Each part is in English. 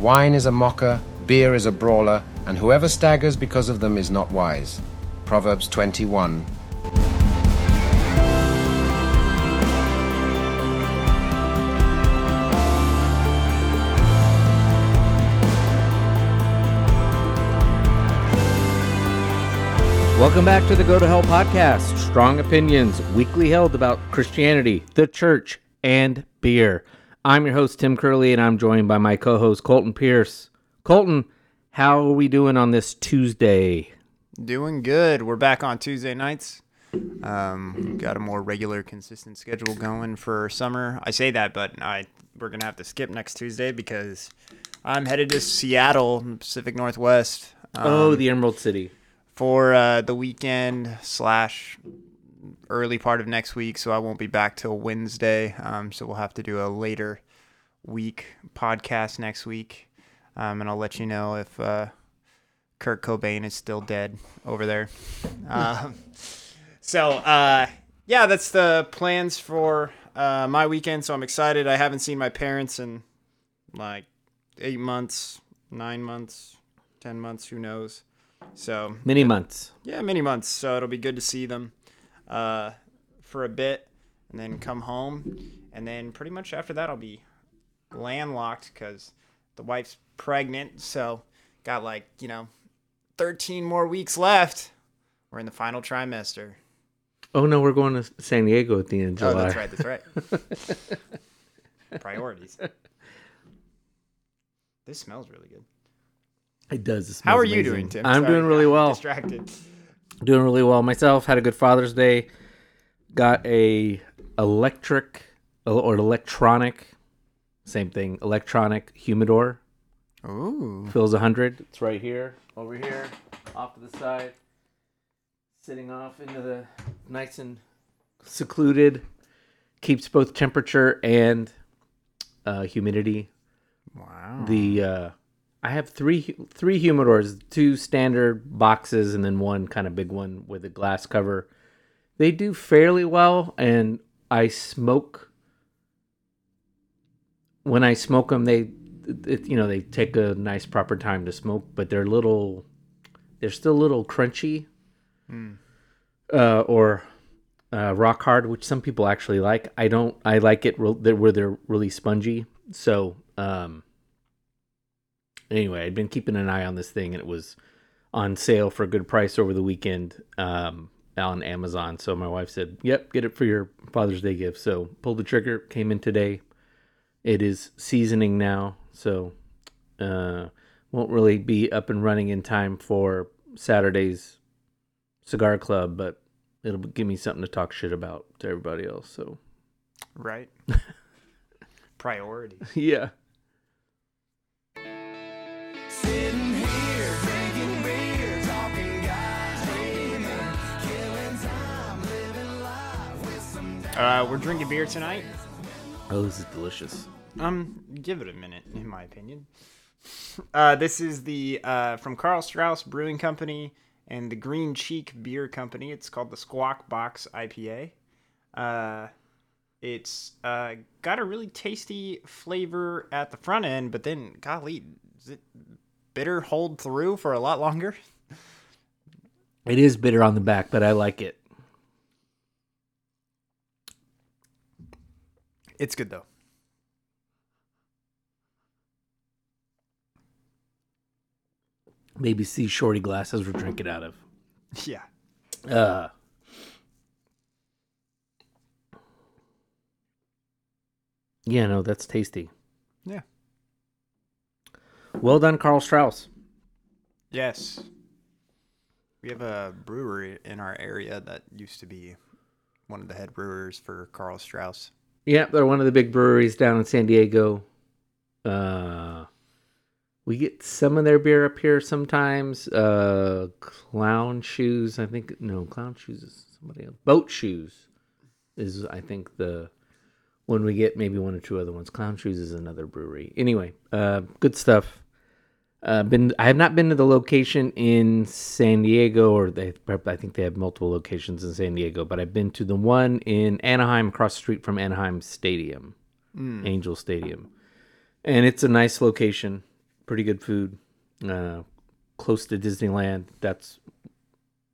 Wine is a mocker, beer is a brawler, and whoever staggers because of them is not wise. Proverbs 21. Welcome back to the Go to Hell podcast. Strong opinions, weekly held about Christianity, the church, and beer. I'm your host, Tim Curley, and I'm joined by my co host, Colton Pierce. Colton, how are we doing on this Tuesday? Doing good. We're back on Tuesday nights. Um, got a more regular, consistent schedule going for summer. I say that, but I we're gonna have to skip next Tuesday because I'm headed to Seattle, Pacific Northwest. Um, oh, the Emerald City. for uh, the weekend slash early part of next week, so I won't be back till Wednesday. Um, so we'll have to do a later week podcast next week, um, and I'll let you know if uh, Kurt Cobain is still dead over there. um, so uh, yeah, that's the plans for uh, my weekend. So I'm excited. I haven't seen my parents in like eight months, nine months, ten months, who knows. So Many months. yeah, many months. So it'll be good to see them uh, for a bit, and then come home, and then pretty much after that I'll be landlocked because the wife's pregnant. So got like you know, thirteen more weeks left. We're in the final trimester. Oh, no, we're going to San Diego at the end of Oh, July. that's right. That's right. Priorities. This smells really good. It does. It How are you doing, Tim? I'm Sorry, doing really I'm well. Distracted. Doing really well myself. Had a good father's day. Got a electric or electronic same thing electronic humidor. Ooh. fills 100 it's right here over here off to the side. Sitting off into the nice and secluded keeps both temperature and uh, humidity. Wow. the uh I have three three humidors, two standard boxes, and then one kind of big one with a glass cover. They do fairly well, and I smoke. When I smoke them, they, it, you know, they take a nice proper time to smoke, but they're little, they're still a little crunchy, uh, or uh, rock hard, which some people actually like. I don't. I like it real, where they're really spongy. So, um, anyway, I'd been keeping an eye on this thing, and it was on sale for a good price over the weekend um, on Amazon. So my wife said, "Yep, get it for your Father's Day gift." So pulled the trigger. Came in today. It is seasoning now, so uh, won't really be up and running in time for Saturday's cigar club, but it'll give me something to talk shit about to everybody else. So Right. Priorities. yeah. Uh, we're drinking beer tonight. Oh, this is delicious. Um, give it a minute, in my opinion. Uh, this is the uh, from Karl Strauss Brewing Company and the Green Cheek Beer Company. It's called the Squawk Box IPA. Uh, it's uh, got a really tasty flavor at the front end, but then, golly, does it bitter hold through for a lot longer? It is bitter on the back, but I like it. It's good though. Maybe see shorty glasses we're drinking out of. Yeah. Uh, yeah, no, that's tasty. Well done, Karl Strauss. Yes. We have a brewery in our area that used to be one of the head brewers for Karl Strauss. Yeah, they're one of the big breweries down in San Diego. Uh, we get some of their beer up here sometimes. Uh, Clown Shoes, I think. No, Clown Shoes is somebody else. Boat Shoes is, I think, the one we get. Maybe one or two other ones. Clown Shoes is another brewery. Anyway, uh, good stuff. Uh, been I have not been to the location in San Diego, or they I think they have multiple locations in San Diego, but I've been to the one in Anaheim, across the street from Anaheim Stadium, Angel Stadium, and it's a nice location. pretty good food. Uh, close to Disneyland. That's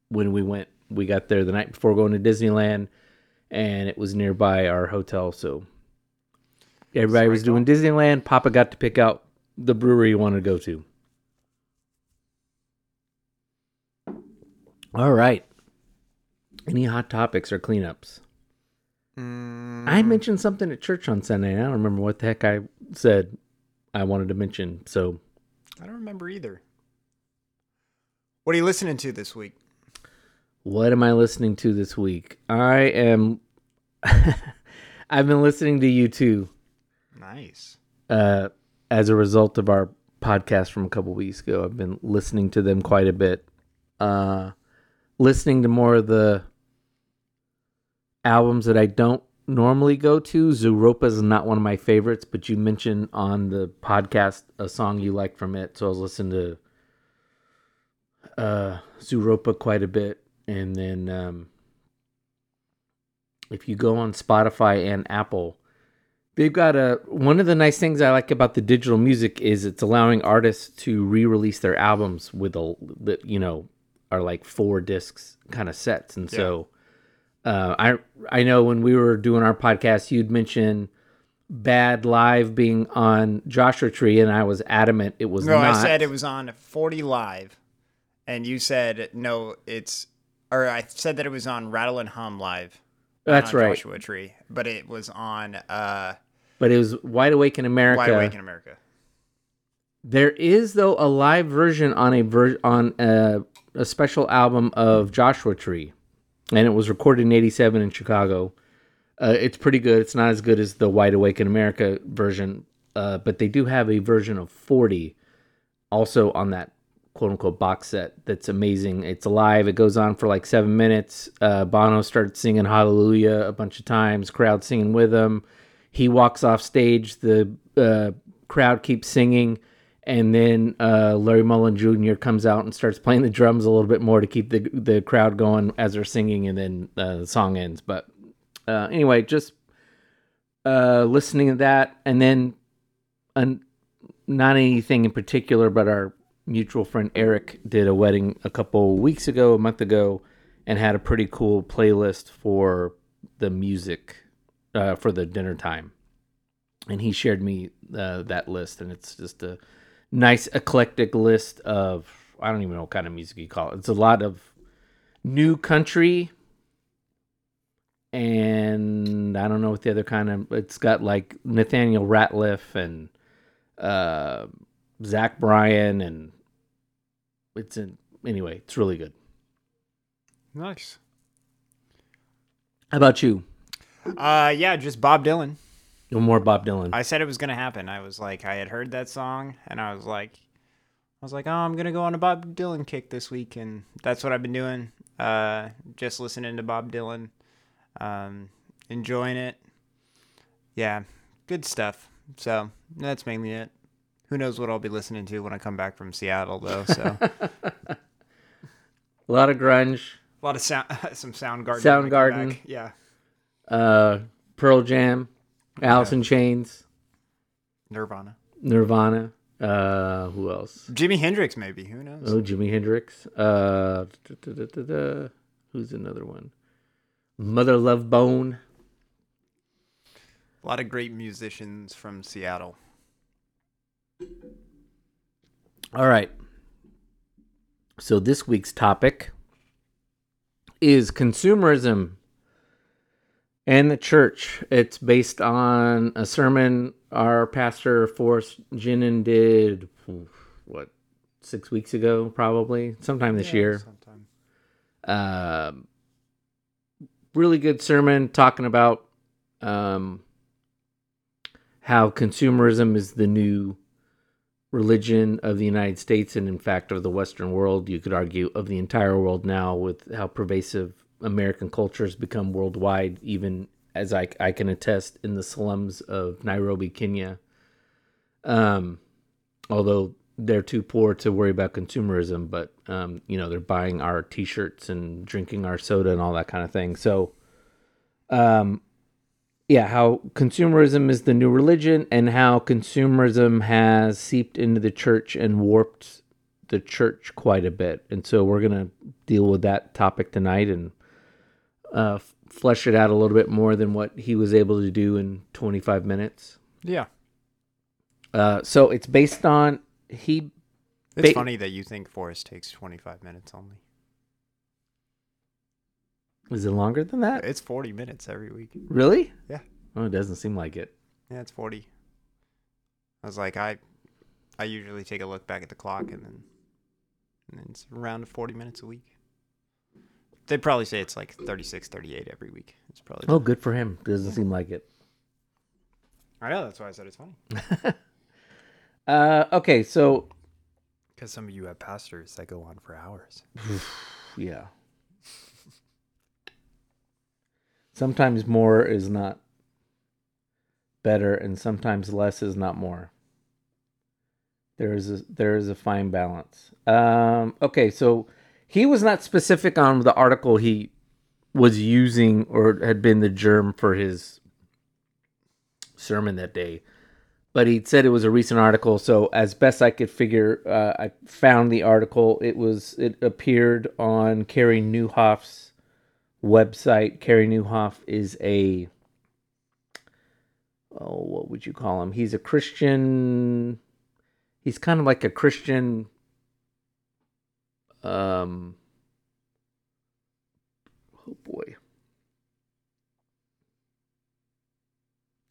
when we went. We got there the night before going to Disneyland, and it was nearby our hotel. So everybody was doing Disneyland. Papa got to pick out the brewery he wanted to go to. All right. Any hot topics or cleanups? Mm, I mentioned something at church on Sunday. and I don't remember what the heck I said I wanted to mention. So I don't remember either. What are you listening to this week? What am I listening to this week? I am. I've been listening to U2, Nice. uh, as a result of our podcast from a couple weeks ago. I've been listening to them quite a bit. Uh, listening to more of the albums that I don't normally go to. Zooropa is not one of my favorites, but you mentioned on the podcast a song you liked from it, so I was listening to uh, Zooropa quite a bit, and then um, if you go on Spotify and Apple, they've got a one of the nice things I like about the digital music is it's allowing artists to re-release their albums with a you know are like four discs kind of sets, and so uh, I I know when we were doing our podcast, you'd mentioned Bad Live being on Joshua Tree, and I was adamant it was No, not. I said it was on 40 Live, and you said no, it's, or I said that it was on Rattle and Hum Live. That's right. Joshua Tree, but it was on uh, but it was Wide Awake in America. Wide Awake in America. There is though a live version on a ver- on a, a special album of Joshua Tree, and it was recorded in '87 in Chicago. Uh, it's pretty good. It's not as good as the Wide Awake in America version, uh, but they do have a version of 40 also on that quote unquote box set that's amazing. It's live. It goes on for like seven minutes. Uh, Bono starts singing Hallelujah a bunch of times, crowd singing with him. He walks off stage. The uh, crowd keeps singing. And then uh, Larry Mullen Jr. comes out and starts playing the drums a little bit more to keep the the crowd going as they're singing, and then uh, the song ends. But uh, anyway, just uh, listening to that, and then un- not anything in particular, but our mutual friend Eric did a wedding a couple weeks ago, a month ago, and had a pretty cool playlist for the music uh, for the dinner time. And he shared me uh, that list, and it's just a nice eclectic list of I don't even know what kind of music you call it. It's a lot of new country, and I don't know what the other kind of. It's got like Nathaniel Rateliff and uh, Zach Bryan, and it's in anyway. It's really good. Nice. How about you? Uh, yeah, just Bob Dylan. No more Bob Dylan. I said it was gonna happen. I was like, I had heard that song, and I was like, I was like, oh, I'm gonna go on a Bob Dylan kick this week, and that's what I've been doing. Uh, just listening to Bob Dylan, um, enjoying it. Yeah, good stuff. So that's mainly it. Who knows what I'll be listening to when I come back from Seattle, though. So a lot of grunge. A lot of sound, some Soundgarden. when I come Soundgarden. Yeah, Uh, Pearl Jam, Alice in Chains, Nirvana. Nirvana. Uh, who else? Jimi Hendrix, maybe. Who knows? Oh, Jimi Hendrix. Uh, da, da, da, da, da. who's another one? Mother Love Bone. A lot of great musicians from Seattle. All right. So this week's topic is consumerism and the church. It's based on a sermon our pastor Forrest Ginin did what six weeks ago, probably sometime this year. Sometime. Um, really good sermon talking about um, how consumerism is the new religion of the United States and, in fact, of the Western world. You could argue of the entire world now with how pervasive American culture has become worldwide, even as I, I can attest in the slums of Nairobi, Kenya. Um, although they're too poor to worry about consumerism, but um, you know they're buying our T-shirts and drinking our soda and all that kind of thing. So, um, yeah, how consumerism is the new religion and how consumerism has seeped into the church and warped the church quite a bit. And so we're to deal with that topic tonight and uh, flesh it out a little bit more than what he was able to do in 25 minutes. Yeah. Uh, so it's based on he. It's Ba- funny that you think Forrest takes 25 minutes only. Is it longer than that? It's 40 minutes every week. Really? Yeah. Oh, it doesn't seem like it. Yeah, it's 40. I was like, I I usually take a look back at the clock and then and then it's around 40 minutes a week. They'd probably say it's like 36, 38 every week. It's probably. Oh, good for him. Doesn't seem like it. I know. That's why I said it's funny. Uh, okay, so Because some of you have pastors that go on for hours. yeah. Sometimes more is not better, and sometimes less is not more. There is a there is a fine balance. Um, okay, so he was not specific on the article he was using or had been the germ for his sermon that day, but he said it was a recent article. So as best I could figure, uh, I found the article. It was it appeared on Carey Nieuwhof's website. Carey Nieuwhof is a oh, what would you call him? He's a Christian. He's kind of like a Christian. Um. Oh boy.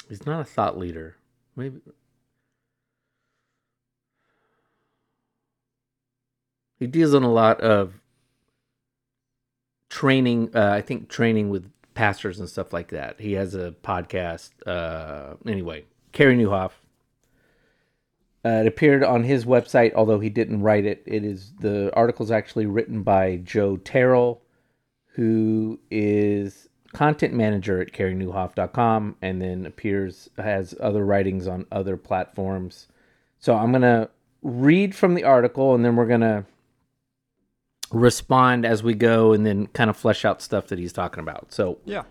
He's not a thought leader. Maybe. He deals in a lot of training. Uh, I think training with pastors and stuff like that. He has a podcast. Uh, anyway, Carey Nieuwhof. Uh, it appeared on his website, although he didn't write it. It is the article is actually written by Joe Terrell, who is content manager at careynieuwhof.com and then appears has other writings on other platforms. So I'm gonna read from the article and then we're gonna respond as we go and then kind of flesh out stuff that he's talking about. So Yeah.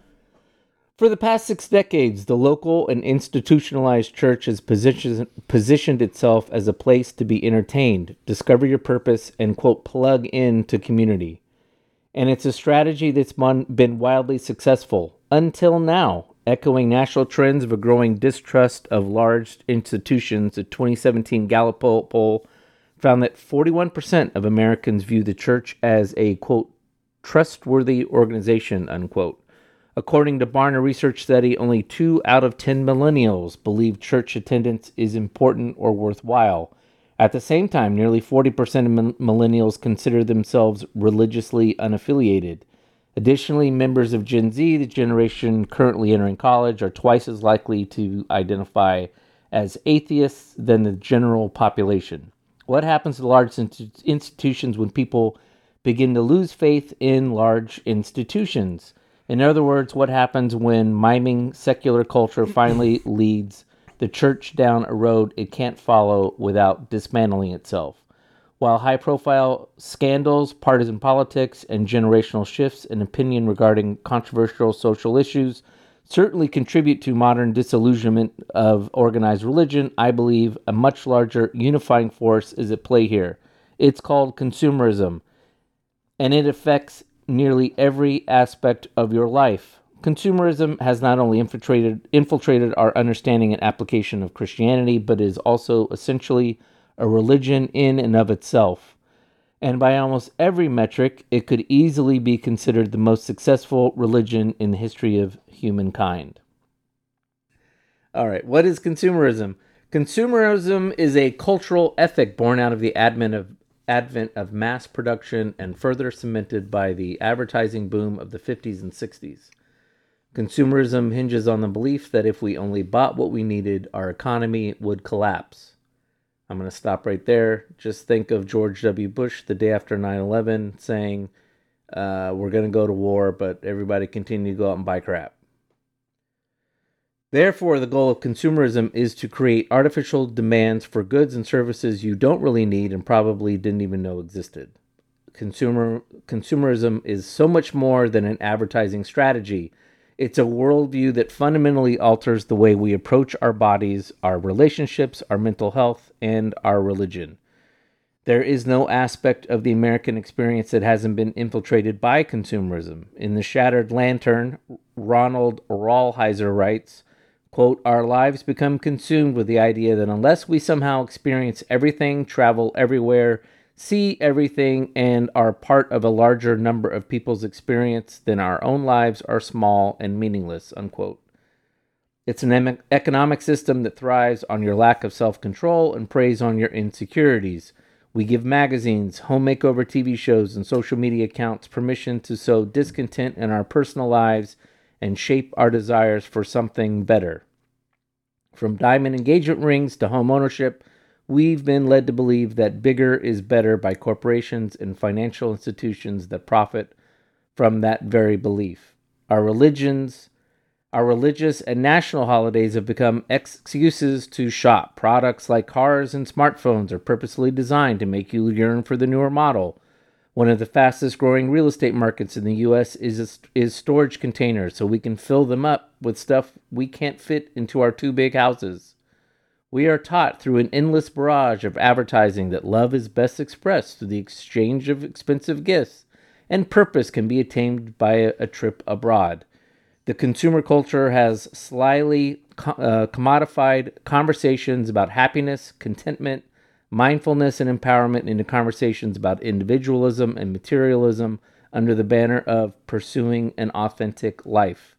For the past six decades, the local and institutionalized church has positioned, positioned itself as a place to be entertained, discover your purpose, and, quote, plug in to community. And it's a strategy that's been wildly successful until now, echoing national trends of a growing distrust of large institutions. A 2017 Gallup poll found that 41% of Americans view the church as a, quote, trustworthy organization, unquote. According to Barna Research Study, only two out of 10 millennials believe church attendance is important or worthwhile. At the same time, nearly 40% of millennials consider themselves religiously unaffiliated. Additionally, members of Gen Z, the generation currently entering college, are twice as likely to identify as atheists than the general population. What happens to large institutions when people begin to lose faith in large institutions? In other words, what happens when miming secular culture finally leads the church down a road it can't follow without dismantling itself? While high profile scandals, partisan politics, and generational shifts in opinion regarding controversial social issues certainly contribute to modern disillusionment of organized religion, I believe a much larger unifying force is at play here. It's called consumerism, and it affects nearly every aspect of your life. Consumerism has not only infiltrated infiltrated our understanding and application of Christianity, but is also essentially a religion in and of itself. And by almost every metric, it could easily be considered the most successful religion in the history of humankind. All right, what is consumerism? Consumerism is a cultural ethic born out of the advent of advent of mass production and further cemented by the advertising boom of the 50s and 60s. Consumerism hinges on the belief that if we only bought what we needed, our economy would collapse. I'm going to stop right there. Just think of George W. Bush the day after 9 11 saying, uh, We're going to go to war, but everybody continue to go out and buy crap. Therefore, the goal of consumerism is to create artificial demands for goods and services you don't really need and probably didn't even know existed. Consumer consumerism is so much more than an advertising strategy. It's a worldview that fundamentally alters the way we approach our bodies, our relationships, our mental health, and our religion. There is no aspect of the American experience that hasn't been infiltrated by consumerism. In The Shattered Lantern, Ronald Rolheiser writes, quote, Our lives become consumed with the idea that unless we somehow experience everything, travel everywhere, see everything, and are part of a larger number of people's experience, then our own lives are small and meaningless, unquote. It's an economic system that thrives on your lack of self control and preys on your insecurities. We give magazines, home makeover TV shows, and social media accounts permission to sow discontent in our personal lives and shape our desires for something better. From diamond engagement rings to home ownership, we've been led to believe that bigger is better by corporations and financial institutions that profit from that very belief. Our religions, our religious and national holidays have become excuses to shop. Products like cars and smartphones are purposely designed to make you yearn for the newer model. One of the fastest growing real estate markets in the US is is storage containers so we can fill them up with stuff we can't fit into our two big houses. We are taught through an endless barrage of advertising that love is best expressed through the exchange of expensive gifts and purpose can be attained by a, a trip abroad. The consumer culture has slyly uh, commodified conversations about happiness, contentment, mindfulness, and empowerment into conversations about individualism and materialism under the banner of pursuing an authentic life.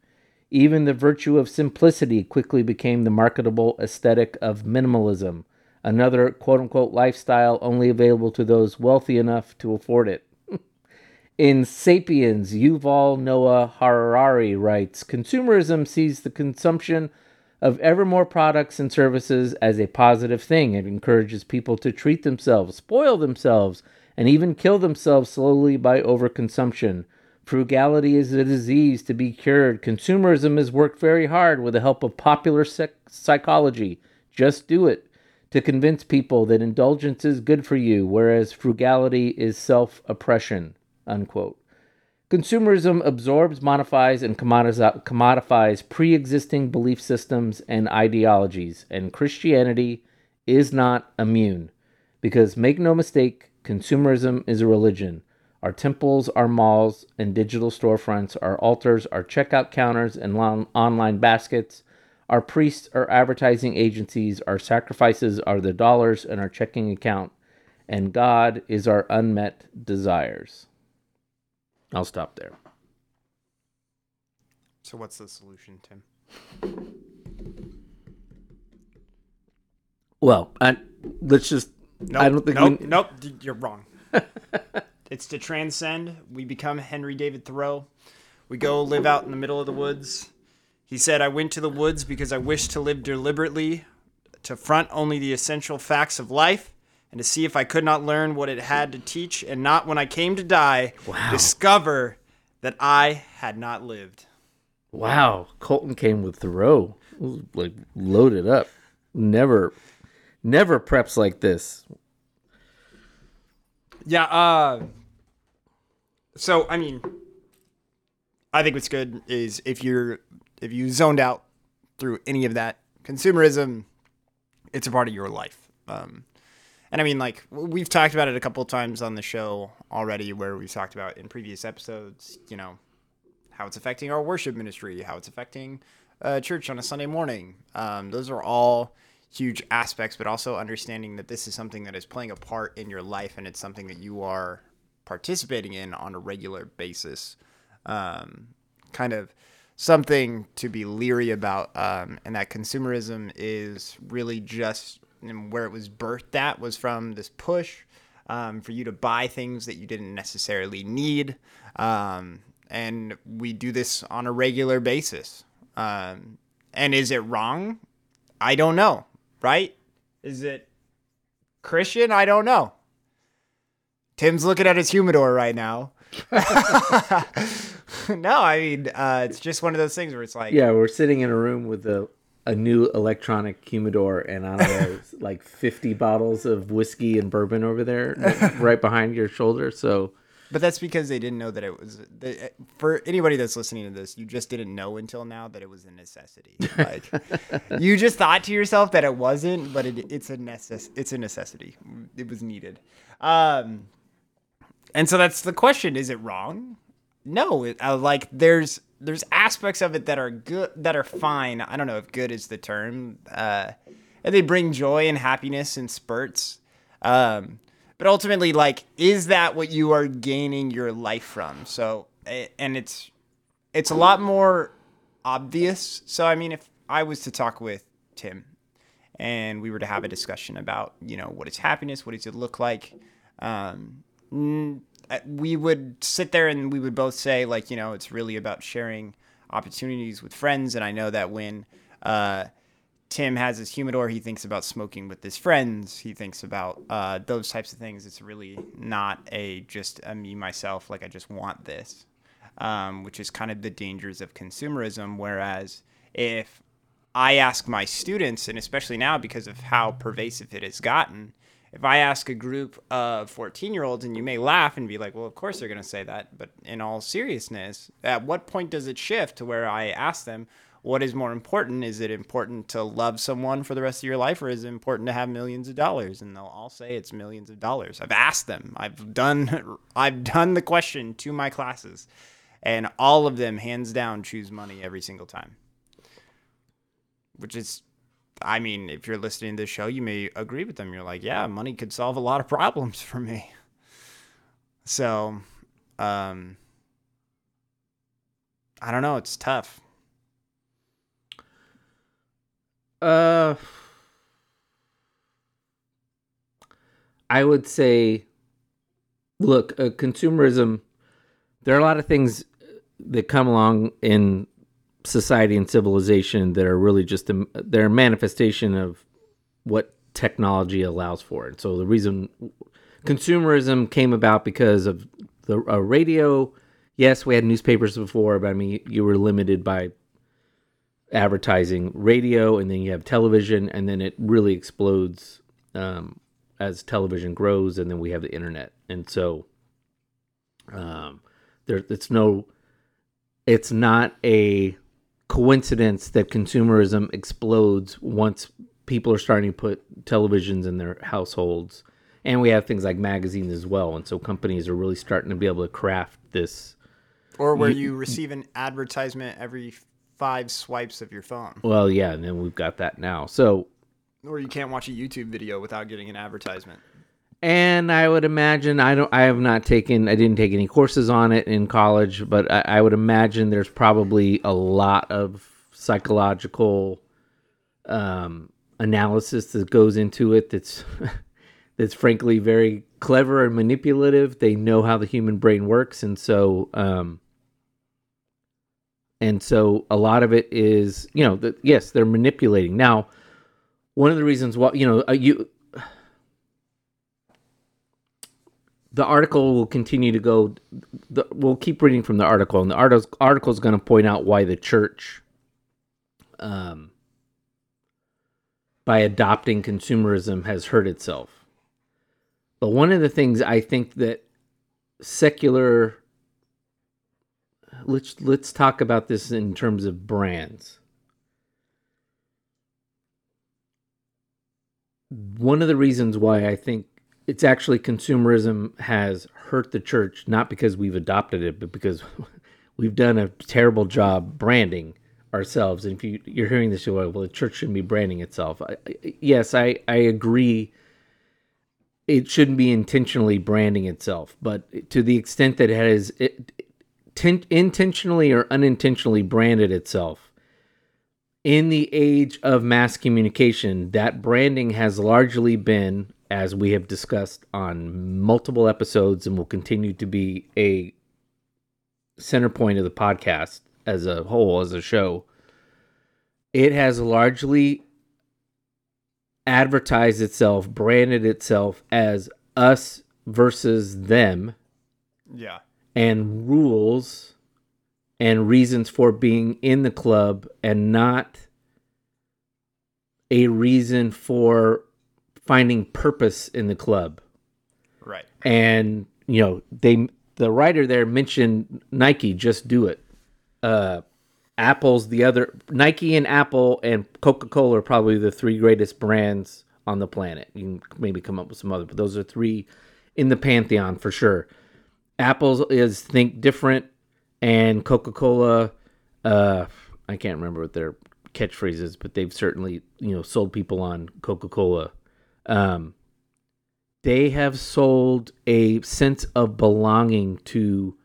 Even the virtue of simplicity quickly became the marketable aesthetic of minimalism, another quote unquote lifestyle only available to those wealthy enough to afford it. In Sapiens, Yuval Noah Harari writes Consumerism sees the consumption of ever more products and services as a positive thing. It encourages people to treat themselves, spoil themselves, and even kill themselves slowly by overconsumption. Frugality is a disease to be cured. Consumerism has worked very hard with the help of popular psychology. Just do it. To convince people that indulgence is good for you, whereas frugality is self oppression unquote. Consumerism absorbs, modifies, and commodifies pre existing belief systems and ideologies, and Christianity is not immune. Because make no mistake, consumerism is a religion. Our temples, our malls, and digital storefronts, our altars, our checkout counters, and long, online baskets, our priests are advertising agencies, our sacrifices are the dollars in our checking account, and God is our unmet desires. I'll stop there. So, what's the solution, Tim? Well, I, let's just. Nope, I don't think. Nope, we, nope. You're wrong. it's to transcend. We become Henry David Thoreau. We go live out in the middle of the woods. He said, I went to the woods because I wished to live deliberately, to front only the essential facts of life, and to see if I could not learn what it had to teach, and not when I came to die, wow. discover that I had not lived. Wow, Colton came with Thoreau, like loaded up. Never, never preps like this. Yeah. Uh. So I mean, I think what's good is if you're if you zoned out through any of that consumerism, it's a part of your life. Um, and I mean, like we've talked about it a couple times on the show already, where we've talked about in previous episodes, you know, how it's affecting our worship ministry, how it's affecting uh, church on a Sunday morning. Um, those are all huge aspects, but also understanding that this is something that is playing a part in your life, and it's something that you are participating in on a regular basis. Um, kind of something to be leery about, um, and that consumerism is really just and where it was birthed at was from this push um, for you to buy things that you didn't necessarily need. Um, and we do this on a regular basis. Um, and is it wrong? I don't know, right? Is it Christian? I don't know. Tim's looking at his humidor right now. no, I mean, uh, it's just one of those things where it's like. Yeah, we're sitting in a room with a a new electronic humidor and I don't know, like 50 bottles of whiskey and bourbon over there, right behind your shoulder. So But that's because they didn't know that it was. They, for anybody that's listening to this, you just didn't know until now that it was a necessity. Like you just thought to yourself that it wasn't, but it, it's a necess- It's a necessity. It was needed. Um, and so that's the question: Is it wrong? No. It, uh, like there's there's aspects of it that are good, that are fine. I don't know if good is the term. Uh, and they bring joy and happiness in spurts. Um, but ultimately, like, is that what you are gaining your life from? So, and it's it's a lot more obvious. So, I mean, if I was to talk with Tim and we were to have a discussion about, you know, what is happiness, what does it look like, um, we would sit there and we would both say, like, you know, it's really about sharing opportunities with friends. And I know that when uh, Tim has his humidor, he thinks about smoking with his friends. He thinks about uh, those types of things. It's really not a just a me myself, like I just want this, um, which is kind of the dangers of consumerism. Whereas if I ask my students, and especially now because of how pervasive it has gotten, if I ask a group of 14 year olds, and you may laugh and be like, well, of course they're going to say that. But in all seriousness, at what point does it shift to where I ask them, what is more important? Is it important to love someone for the rest of your life, or is it important to have millions of dollars? And they'll all say it's millions of dollars. I've asked them. I've done. I've done the question to my classes, and all of them, hands down, choose money every single time. Which is, I mean, if you're listening to this show, you may agree with them. You're like, yeah, money could solve a lot of problems for me. So, um, I don't know. It's tough. Uh, I would say, look, uh, consumerism. There are a lot of things that come along in society and civilization that are really just a, they're a manifestation of what technology allows for. And so the reason consumerism came about because of the uh, radio. Yes, we had newspapers before, but I mean, you were limited by advertising radio and then you have television and then it really explodes um, as television grows and then we have the internet and so um, there it's no it's not a coincidence that consumerism explodes once people are starting to put televisions in their households and we have things like magazines as well and so companies are really starting to be able to craft this Or where you receive an advertisement every five swipes of your phone. well yeah and then we've got that now so Or you can't watch a YouTube video without getting an advertisement. And I would imagine I don't. I have not taken. I didn't take any courses on it in college, but I, I would imagine there's probably a lot of psychological um, analysis that goes into it. That's that's frankly very clever and manipulative. They know how the human brain works, and so um, and so a lot of it is you know the, yes they're manipulating now. One of the reasons why you know uh, you the article will continue to go the, we'll keep reading from the article and the article is going to point out why the church um by adopting consumerism has hurt itself. But one of the things i think that secular let's let's talk about this in terms of brands. One of the reasons why i think it's actually consumerism has hurt the church not because we've adopted it but because we've done a terrible job branding ourselves. And if you, you're hearing this you're like, well the church shouldn't be branding itself. I, I, yes I, I agree. It shouldn't be intentionally branding itself but to the extent that it has it, ten, intentionally or unintentionally branded itself in the age of mass communication that branding has largely been as we have discussed on multiple episodes and will continue to be a center point of the podcast as a whole, as a show, it has largely advertised itself, branded itself as us versus them, Yeah. and rules and reasons for being in the club, and not a reason for finding purpose in the club Right. and you know they the writer there mentioned Nike. Just do it. Uh, Apple's the other. Nike and Apple and Coca Cola are probably the three greatest brands on the planet. You can maybe come up with some other, but those are three in the pantheon for sure. Apple's is think different, and Coca Cola. Uh, I can't remember what their catchphrase is, but they've certainly you know sold people on Coca Cola. Um, they have sold a sense of belonging to.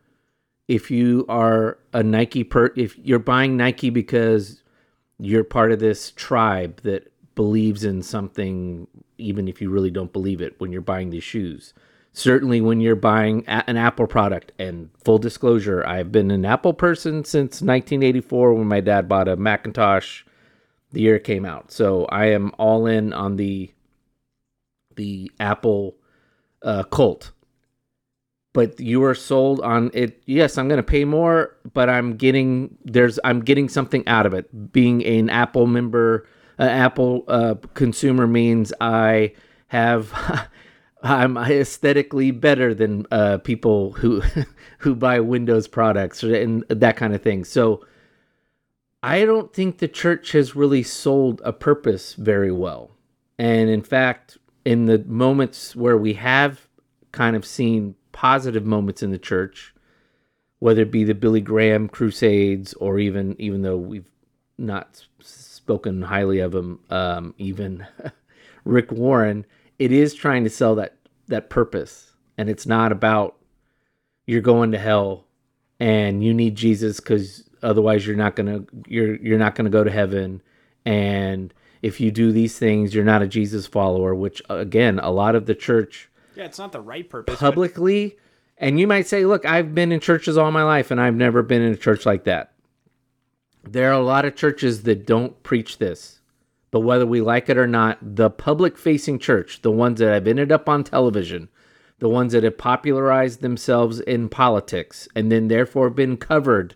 If you are a Nike per, if you're buying Nike because you're part of this tribe that believes in something, even if you really don't believe it when you're buying these shoes certainly when you're buying an Apple product. And full disclosure, I've been an Apple person since 1984 when my dad bought a Macintosh the year it came out. So I am all in on the the Apple uh, cult. But you are sold on it. Yes, I'm going to pay more, but I'm getting there's I'm getting something out of it. Being an Apple member, an Apple uh, consumer means I have I'm aesthetically better than uh, people who who buy Windows products and that kind of thing. So I don't think the church has really sold a purpose very well. And in fact, in the moments where we have kind of seen positive moments in the church, whether it be the Billy Graham crusades or even even though we've not spoken highly of him, um, even Rick Warren it is trying to sell that that purpose. And it's not about you're going to hell and you need Jesus cuz otherwise you're not to you're you're not to go to heaven. And if you do these things you're not a Jesus follower which again a lot of the church yeah it's not the right purpose publicly but... and you might say look I've been in churches all my life and I've never been in a church like that. There are a lot of churches that don't preach this but whether we like it or not, the public facing church, the ones that have ended up on television, the ones that have popularized themselves in politics and then therefore been covered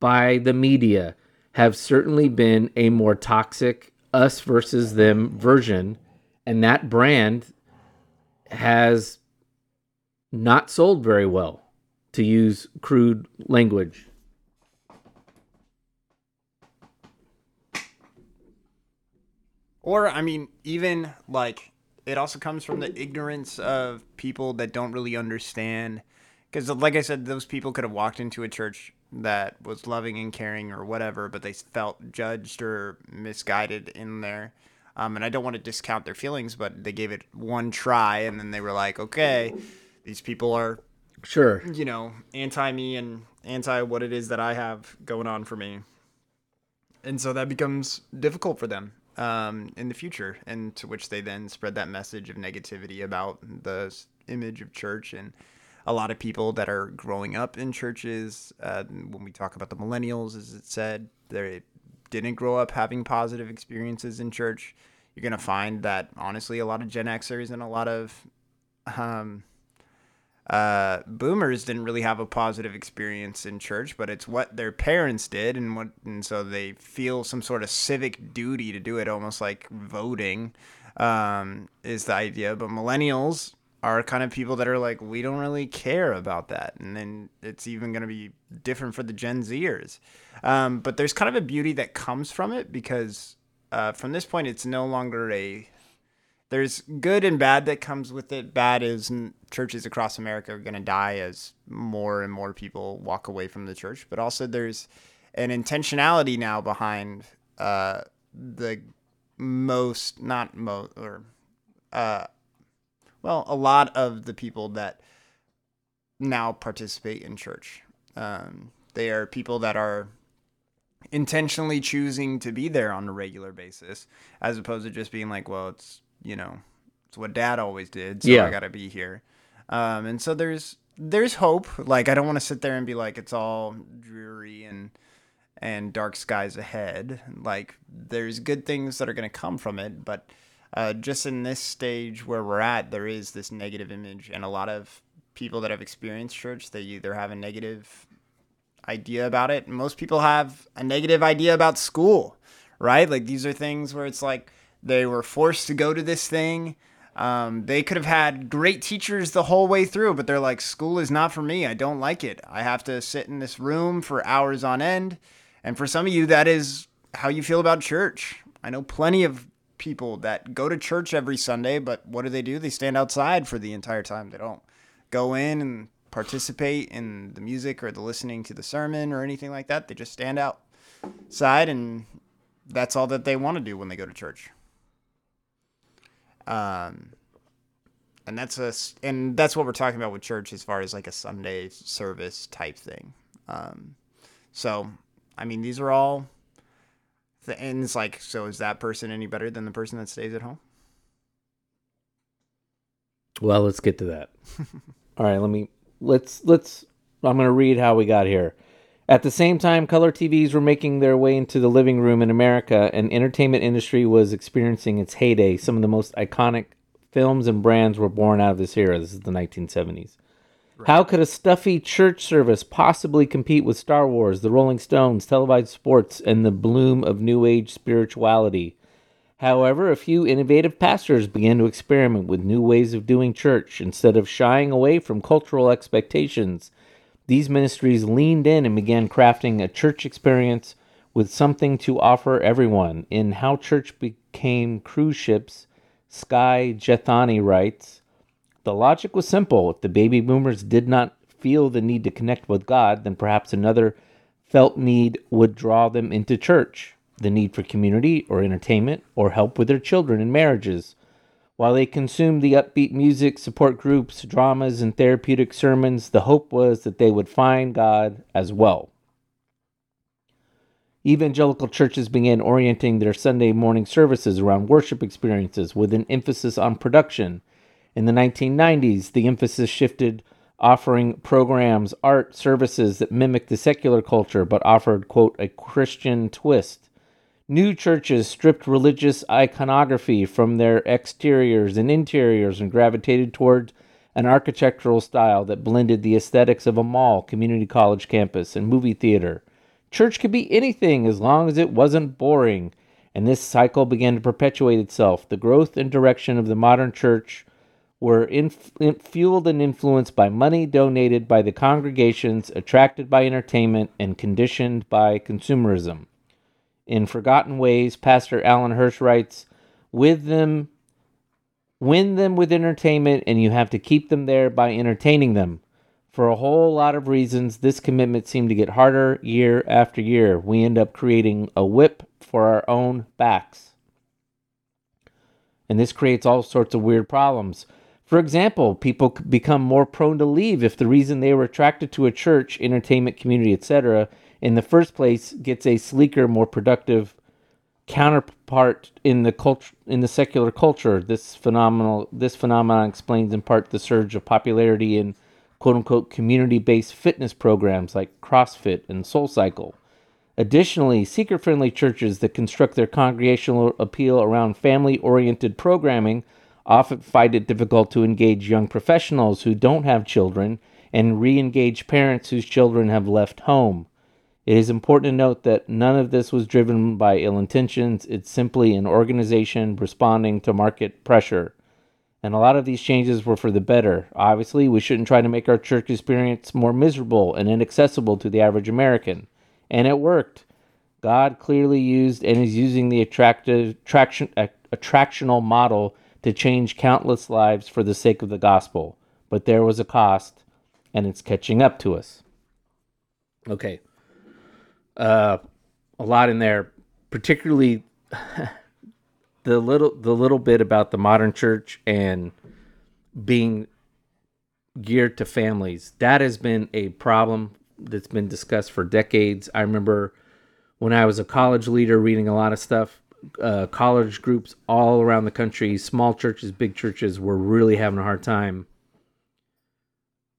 by the media, have certainly been a more toxic us versus them version. And that brand has not sold very well, to use crude language. Or, I mean, even like it also comes from the ignorance of people that don't really understand. Because, like I said, those people could have walked into a church that was loving and caring or whatever, but they felt judged or misguided in there. Um, and I don't want to discount their feelings, but they gave it one try and then they were like, okay, these people are, sure, you know, anti me and anti what it is that I have going on for me. And so that becomes difficult for them um, in the future, and to which they then spread that message of negativity about the image of church and a lot of people that are growing up in churches. Uh, when we talk about the millennials, as it said, they didn't grow up having positive experiences in church. You're gonna find that honestly, a lot of Gen Xers and a lot of um, uh, boomers didn't really have a positive experience in church, but it's what their parents did, and what, and so they feel some sort of civic duty to do it, almost like voting, um, is the idea. But millennials are kind of people that are like, we don't really care about that, and then it's even going to be different for the Gen Zers. Um, but there's kind of a beauty that comes from it because uh, from this point, it's no longer a there's good and bad that comes with it. Bad is churches across America are going to die as more and more people walk away from the church. But also, there's an intentionality now behind uh, the most, not most, or uh, well, a lot of the people that now participate in church. Um, they are people that are intentionally choosing to be there on a regular basis, as opposed to just being like, well, it's you know, it's what dad always did. So yeah. I got to be here. Um, and so there's, there's hope. Like, I don't want to sit there and be like, it's all dreary and, and dark skies ahead. Like, there's good things that are going to come from it. But, uh, just in this stage where we're at, there is this negative image, and a lot of people that have experienced church, they either have a negative idea about it. Most people have a negative idea about school, right? Like these are things where it's like, they were forced to go to this thing. Um, they could have had great teachers the whole way through, but they're like, school is not for me. I don't like it. I have to sit in this room for hours on end. And for some of you, that is how you feel about church. I know plenty of people that go to church every Sunday, but what do they do? They stand outside for the entire time. They don't go in and participate in the music or the listening to the sermon or anything like that. They just stand outside and that's all that they want to do when they go to church. Um, and that's a and that's what we're talking about with church as far as like a Sunday service type thing. Um, so, I mean, these are all the ends. Like, so is that person any better than the person that stays at home? Well, let's get to that. All right, let me let's let's I'm going to read how we got here. At the same time, color TVs were making their way into the living room in America, and entertainment industry was experiencing its heyday. Some of the most iconic films and brands were born out of this era. This is the 1970s. How could a stuffy church service possibly compete with Star Wars, the Rolling Stones, televised sports, and the bloom of New Age spirituality? However, a few innovative pastors began to experiment with new ways of doing church. Instead of shying away from cultural expectations, these ministries leaned in and began crafting a church experience with something to offer everyone. In How Church Became Cruise Ships, Skye Jethani writes The logic was simple. If the baby boomers did not feel the need to connect with God, then perhaps another felt need would draw them into church the need for community or entertainment or help with their children and marriages. While they consumed the upbeat music, support groups, dramas, and therapeutic sermons, the hope was that they would find God as well. Evangelical churches began orienting their Sunday morning services around worship experiences with an emphasis on production. In the 1990s, the emphasis shifted, offering programs, art, services that mimicked the secular culture but offered, quote, a Christian twist. New churches stripped religious iconography from their exteriors and interiors and gravitated toward an architectural style that blended the aesthetics of a mall, community college campus, and movie theater. Church could be anything as long as it wasn't boring, and this cycle began to perpetuate itself. The growth and direction of the modern church were inf- fueled and influenced by money donated by the congregations, attracted by entertainment, and conditioned by consumerism. In Forgotten Ways, Pastor Alan Hirsch writes, with them win them with entertainment and you have to keep them there by entertaining them. For a whole lot of reasons, this commitment seemed to get harder year after year. We end up creating a whip for our own backs. And this creates all sorts of weird problems. For example, people become more prone to leave if the reason they were attracted to a church, entertainment community, etc., in the first place gets a sleeker, more productive counterpart in the culture in the secular culture. This phenomenal this phenomenon explains in part the surge of popularity in quote unquote community based fitness programs like CrossFit and SoulCycle. Additionally, seeker friendly churches that construct their congregational appeal around family oriented programming often find it difficult to engage young professionals who don't have children and re engage parents whose children have left home. It is important to note that none of this was driven by ill intentions. It's simply an organization responding to market pressure. And a lot of these changes were for the better. Obviously, we shouldn't try to make our church experience more miserable and inaccessible to the average American. And it worked. God clearly used and is using the attractive attraction, uh, attractional model to change countless lives for the sake of the gospel. But there was a cost, and it's catching up to us. Okay, uh, a lot in there, particularly the little the little bit about the modern church and being geared to families. That has been a problem that's been discussed for decades. I remember when I was a college leader reading a lot of stuff. Uh, college groups all around the country, small churches, big churches, were really having a hard time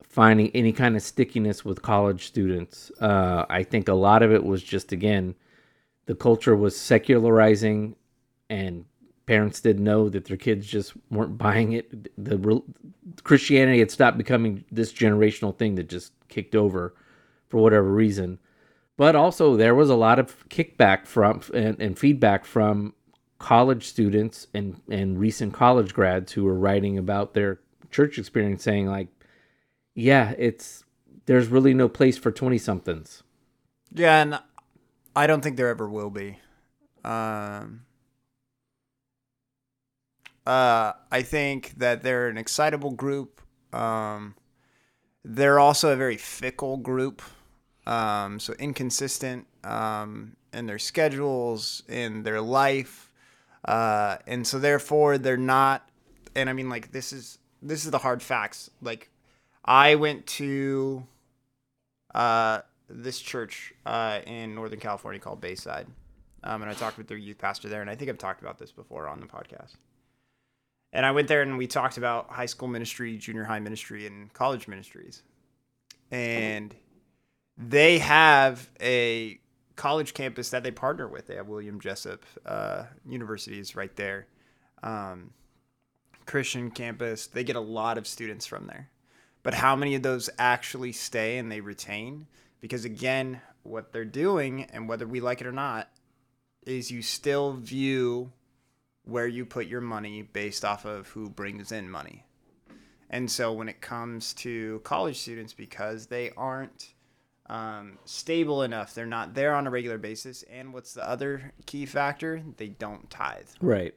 finding any kind of stickiness with college students. Uh, I think a lot of it was just again, the culture was secularizing, and parents didn't know that their kids just weren't buying it. The Christianity had stopped becoming this generational thing that just kicked over for whatever reason. But also, there was a lot of kickback from and, and feedback from college students and and recent college grads who were writing about their church experience saying like yeah it's there's really no place for 20 somethings Yeah, and I don't think there ever will be. Um, uh, I think that they're an excitable group. Um, they're also a very fickle group, um, so inconsistent um, in their schedules, in their life, uh, and so therefore they're not. And I mean, like this is this is the hard facts. Like, I went to uh, this church uh, in Northern California called Bayside. Um, and I talked with their youth pastor there, and I think I've talked about this before on the podcast. And I went there and we talked about high school ministry, junior high ministry, and college ministries. And they have a college campus that they partner with. They have William Jessup uh, Universities right there. Um, Christian campus. They get a lot of students from there. But how many of those actually stay and they retain? Because again, what they're doing, and whether we like it or not, is you still view where you put your money based off of who brings in money. And so when it comes to college students, because they aren't um, stable enough, they're not there on a regular basis. And what's the other key factor? They don't tithe right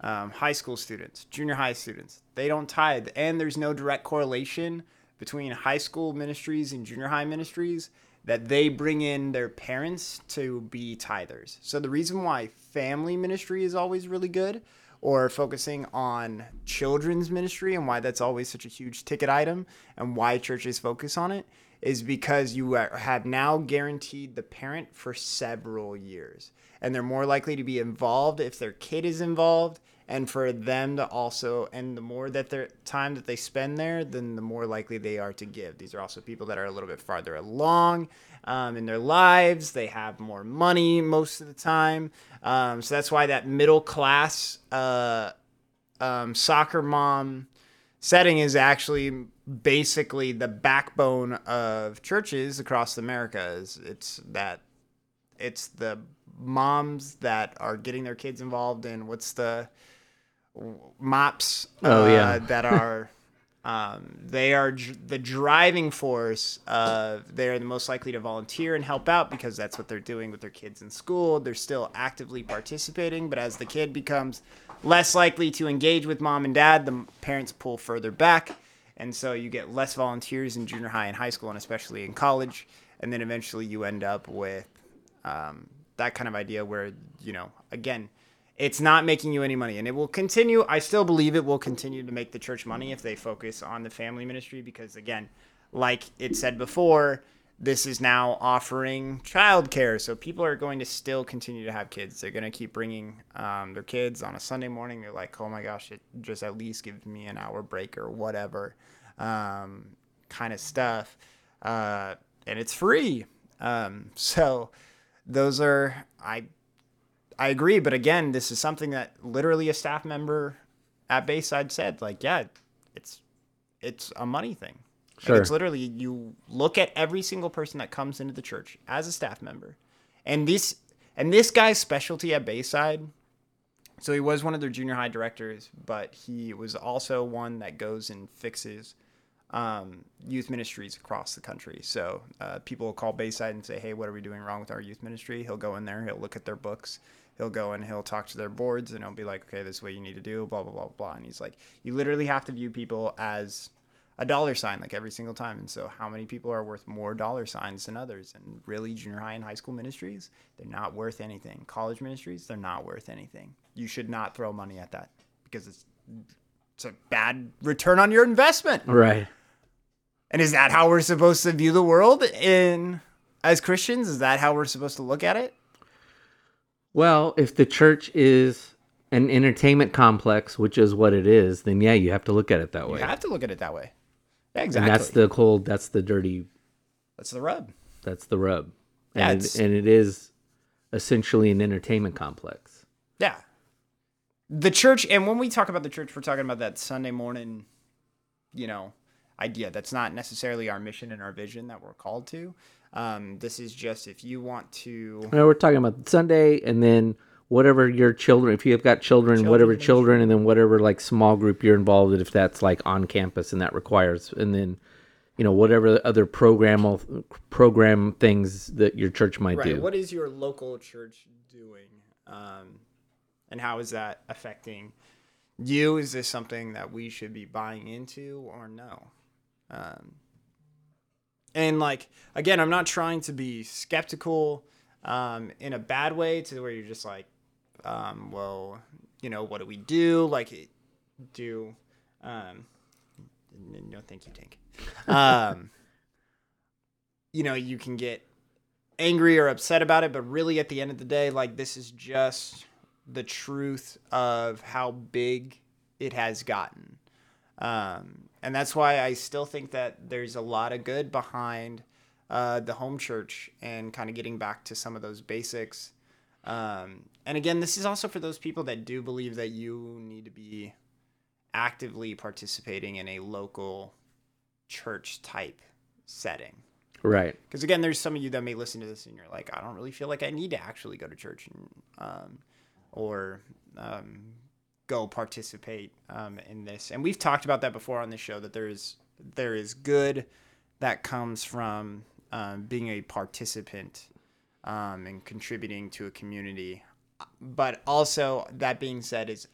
um, high school students, junior high students, they don't tithe. And there's no direct correlation between high school ministries and junior high ministries that they bring in their parents to be tithers. So the reason why family ministry is always really good or focusing on children's ministry and why that's always such a huge ticket item and why churches focus on it is because you have now guaranteed the parent for several years. And they're more likely to be involved if their kid is involved and for them to also and the more that their time that they spend there then the more likely they are to give. These are also people that are a little bit farther along um, in their lives. They have more money most of the time. Um, so that's why that middle class uh, um, soccer mom setting is actually basically the backbone of churches across America. Is it's that it's the moms that are getting their kids involved in what's the mops Oh, uh, yeah. that are um, they are dr- the driving force of they're the most likely to volunteer and help out because that's what they're doing with their kids in school they're still actively participating but as the kid becomes less likely to engage with mom and dad the parents pull further back. And so you get less volunteers in junior high and high school and especially in college. And then eventually you end up with um, that kind of idea where you know again it's not making you any money. And it will continue. I still believe it will continue to make the church money if they focus on the family ministry because again like it said before this is now offering childcare. So people are going to still continue to have kids. They're going to keep bringing um, their kids on a sunday morning. They're like oh my gosh it just at least gives me an hour break or whatever um, kind of stuff. Uh, and it's free. Um, so those are i I agree, but again, this is something that literally a staff member at Bayside said. Like, yeah, it's it's a money thing. Sure. it's literally you look at every single person that comes into the church as a staff member, and this and this guy's specialty at Bayside. So he was one of their junior high directors, but he was also one that goes and fixes um, youth ministries across the country. So uh, people will call Bayside and say, "Hey, what are we doing wrong with our youth ministry?" He'll go in there, he'll look at their books, he'll go and he'll talk to their boards, and he'll be like, "Okay, this is what you need to do." Blah blah blah blah. And he's like, "You literally have to view people as a dollar sign, like every single time." And so, how many people are worth more dollar signs than others? And really, junior high and high school ministries, they're not worth anything. College ministries, they're not worth anything. You should not throw money at that because it's it's a bad return on your investment. right And is that how we're supposed to view the world in as Christians? Is that how we're supposed to look at it? Well, if the church is an entertainment complex, which is what it is, then yeah, you have to look at it that way. You have to look at it that way. Yeah, And exactly. that's the cold, that's the dirty, that's the rub. that's the rub. Yeah, And, it, and it is essentially an entertainment complex. Yeah. The church, and when we talk about the church, we're talking about that Sunday morning, you know, idea. That's not necessarily our mission and our vision that we're called to. Um, this is just if you want to. No, we're talking about Sunday and then whatever your children, if you have got children, whatever children, and then whatever like small group you're involved in, if that's like on campus and that requires, and then you know whatever other program program things that your church might Right. do. What is your local church doing? Um, and how is that affecting you? Is this something that we should be buying into or no? Um, and like again, I'm not trying to be skeptical um, in a bad way to where you're just like, um, well, you know, what do we do? Like, do um, no, thank you, Tank. Um, you know, you can get angry or upset about it, but really at the end of the day, like this is just the truth of how big it has gotten. Um, and that's why I still think that there's a lot of good behind uh, the home church and kind of getting back to some of those basics. Um, and again, this is also for those people that do believe that you need to be actively participating in a local church type setting. Right. Because again, there's some of you that may listen to this and you're like, I don't really feel like I need to actually go to church and, um, or um, go participate um, in this. And we've talked about that before on the show that there is there is good that comes from um, being a participant um, and contributing to a community. But also, that being said, is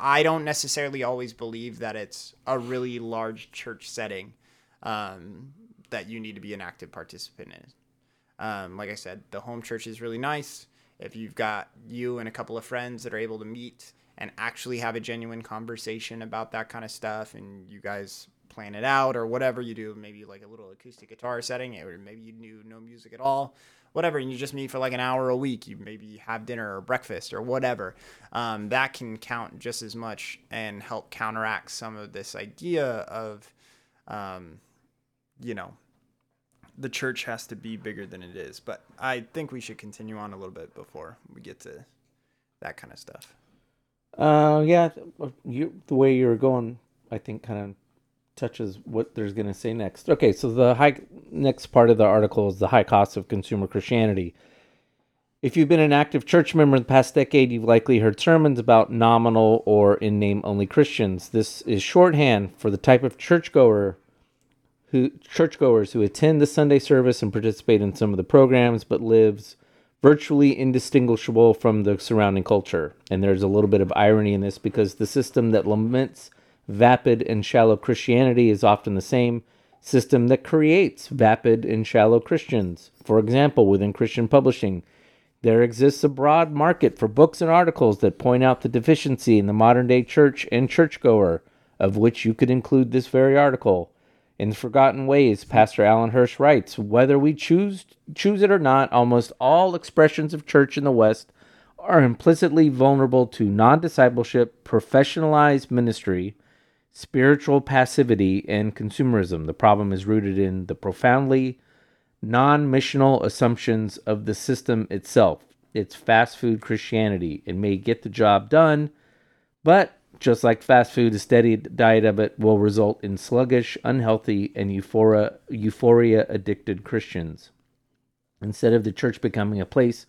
I don't necessarily always believe that it's a really large church setting um, that you need to be an active participant in. Um, like I said, the home church is really nice. If you've got you and a couple of friends that are able to meet and actually have a genuine conversation about that kind of stuff, and you guys plan it out or whatever you do, maybe like a little acoustic guitar setting, or maybe you do no music at all, whatever, and you just meet for like an hour a week. You maybe have dinner or breakfast or whatever. Um, that can count just as much and help counteract some of this idea of, um, you know, the church has to be bigger than it is. But I think we should continue on a little bit before we get to that kind of stuff. Uh, yeah, you the way you were going, I think, kind of touches what there's going to say next. Okay, so the high next part of the article is the high cost of consumer Christianity. If you've been an active church member in the past decade, you've likely heard sermons about nominal or in name only Christians. This is shorthand for the type of churchgoer who churchgoers who attend the Sunday service and participate in some of the programs, but lives virtually indistinguishable from the surrounding culture. And there's a little bit of irony in this because the system that laments vapid and shallow Christianity is often the same system that creates vapid and shallow Christians. For example, within Christian publishing, there exists a broad market for books and articles that point out the deficiency in the modern day church and churchgoer, of which you could include this very article. In Forgotten Ways, Pastor Alan Hirsch writes, whether we choose choose it or not, almost all expressions of church in the West are implicitly vulnerable to non-discipleship, professionalized ministry, spiritual passivity, and consumerism. The problem is rooted in the profoundly non-missional assumptions of the system itself. It's fast food Christianity. It may get the job done, but just like fast food, a steady diet of it will result in sluggish, unhealthy, and euphoria, euphoria addicted Christians. Instead of the church becoming a place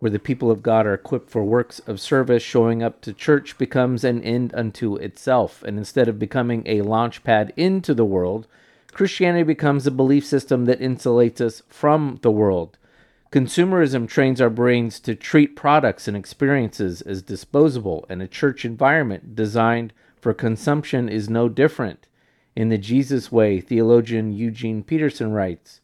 where the people of God are equipped for works of service, showing up to church becomes an end unto itself. And instead of becoming a launch pad into the world, Christianity becomes a belief system that insulates us from the world. Consumerism trains our brains to treat products and experiences as disposable, and a church environment designed for consumption is no different. In the Jesus way, theologian Eugene Peterson writes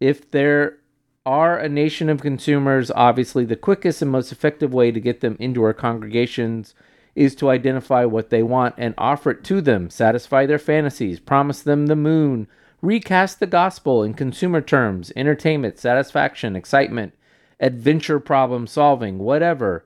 If there are a nation of consumers, obviously the quickest and most effective way to get them into our congregations is to identify what they want and offer it to them, satisfy their fantasies, promise them the moon, recast the gospel in consumer terms, entertainment, satisfaction, excitement, adventure problem solving, whatever.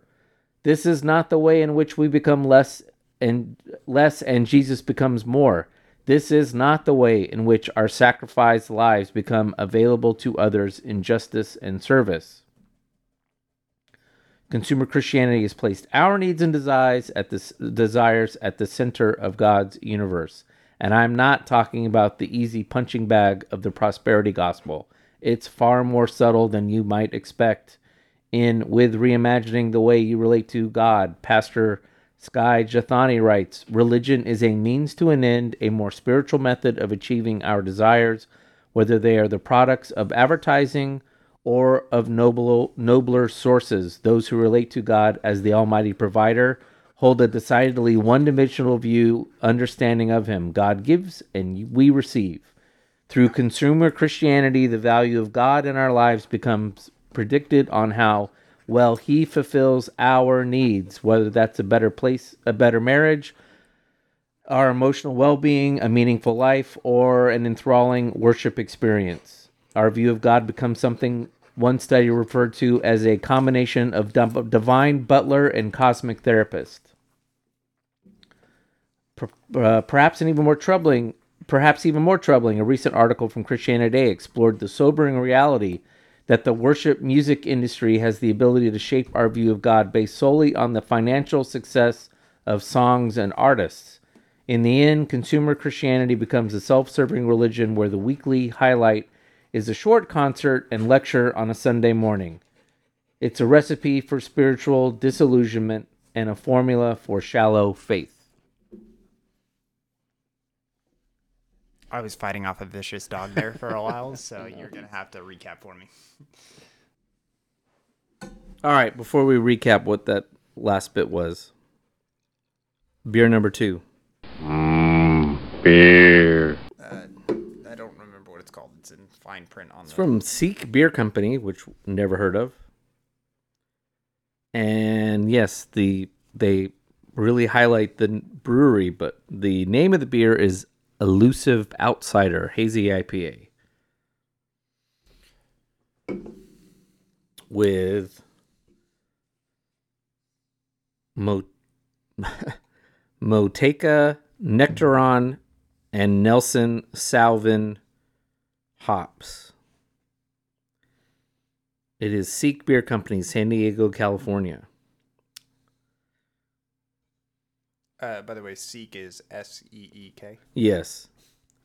This is not the way in which we become less and less and Jesus becomes more. This is not the way in which our sacrificed lives become available to others in justice and service. Consumer Christianity has placed our needs and desires at the desires at the center of God's universe. And I'm not talking about the easy punching bag of the prosperity gospel. It's far more subtle than you might expect in with reimagining the way you relate to God. Pastor Skye Jethani writes Religion is a means to an end, a more spiritual method of achieving our desires, whether they are the products of advertising or of noble, nobler sources. Those who relate to God as the Almighty Provider hold a decidedly one dimensional view, understanding of Him. God gives and we receive. Through consumer Christianity, the value of God in our lives becomes predicted on how well He fulfills our needs, whether that's a better place, a better marriage, our emotional well being, a meaningful life, or an enthralling worship experience. Our view of God becomes something one study referred to as a combination of divine butler and cosmic therapist. Uh, perhaps an even more troubling, perhaps even more troubling, a recent article from Christianity Today explored the sobering reality that the worship music industry has the ability to shape our view of God based solely on the financial success of songs and artists. In the end, consumer Christianity becomes a self serving religion where the weekly highlight is a short concert and lecture on a Sunday morning. It's a recipe for spiritual disillusionment and a formula for shallow faith. I was fighting off a vicious dog there for a while, so you're gonna have to recap for me. All right, before we recap what that last bit was, beer number two. Mm, beer. Uh, I don't remember what it's called. It's in fine print on. It's the... from Seek Beer Company, which never heard of. And yes, the they really highlight the brewery, but the name of the beer is Elusive Outsider Hazy IPA. With Mo- Motueka, Nectaron, and Nelson Sauvin hops. It is Seek Beer Company, San Diego, California. Uh, by the way, Seek is S E E K. Yes,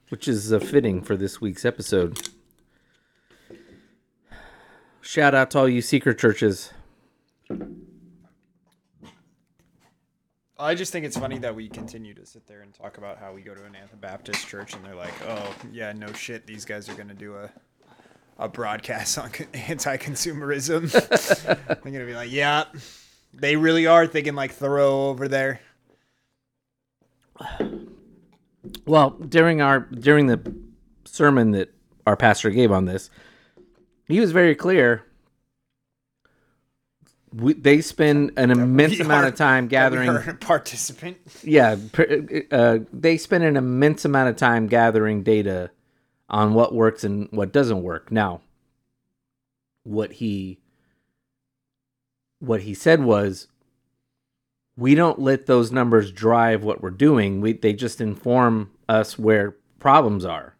which is uh, fitting for this week's episode. Shout out to all you seeker churches. I just think it's funny that we continue to sit there and talk about how we go to an Anabaptist church and they're like, "Oh, yeah, no shit, these guys are gonna do a a broadcast on anti-consumerism." they're gonna be like, "Yeah, they really are thinking like Thoreau over there." Well, during our during the sermon that our pastor gave on this, he was very clear. We, they spend an immense amount of time gathering. a participant. Yeah, pr- uh, they spend an immense amount of time gathering data on what works and what doesn't work. Now, what he what he said was we don't let those numbers drive what we're doing. We they just inform us where problems are.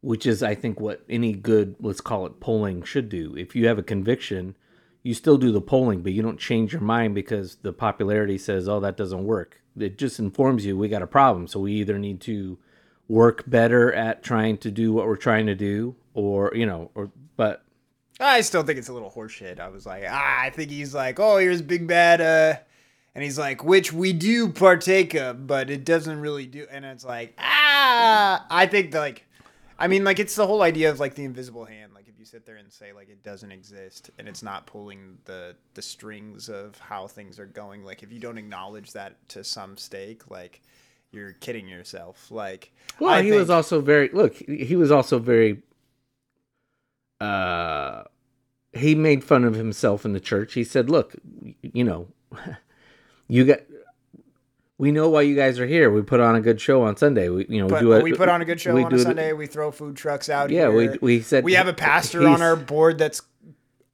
Which is I think what any good let's call it polling should do. If you have a conviction, you still do the polling, but you don't change your mind because the popularity says, "Oh, that doesn't work." It just informs you we got a problem, so we either need to work better at trying to do what we're trying to do, or you know, or but I still think it's a little horseshit. I was like, ah, I think he's like, oh, here's big bad, uh, and he's like, which we do partake of, but it doesn't really do. And it's like, ah, I think like, I mean, like it's the whole idea of like the invisible hand. Like if you sit there and say like it doesn't exist and it's not pulling the the strings of how things are going. Like if you don't acknowledge that to some stake, like you're kidding yourself. Like, Well, I he was also very look. He was also very. Uh, he made fun of himself in the church. He said, "Look, you know, you got. We know why you guys are here. We put on a good show on Sunday. We, you know, But do a, we put on a good show we on do a Sunday. We throw food trucks out. Yeah, we here. we said we have a pastor on our board that's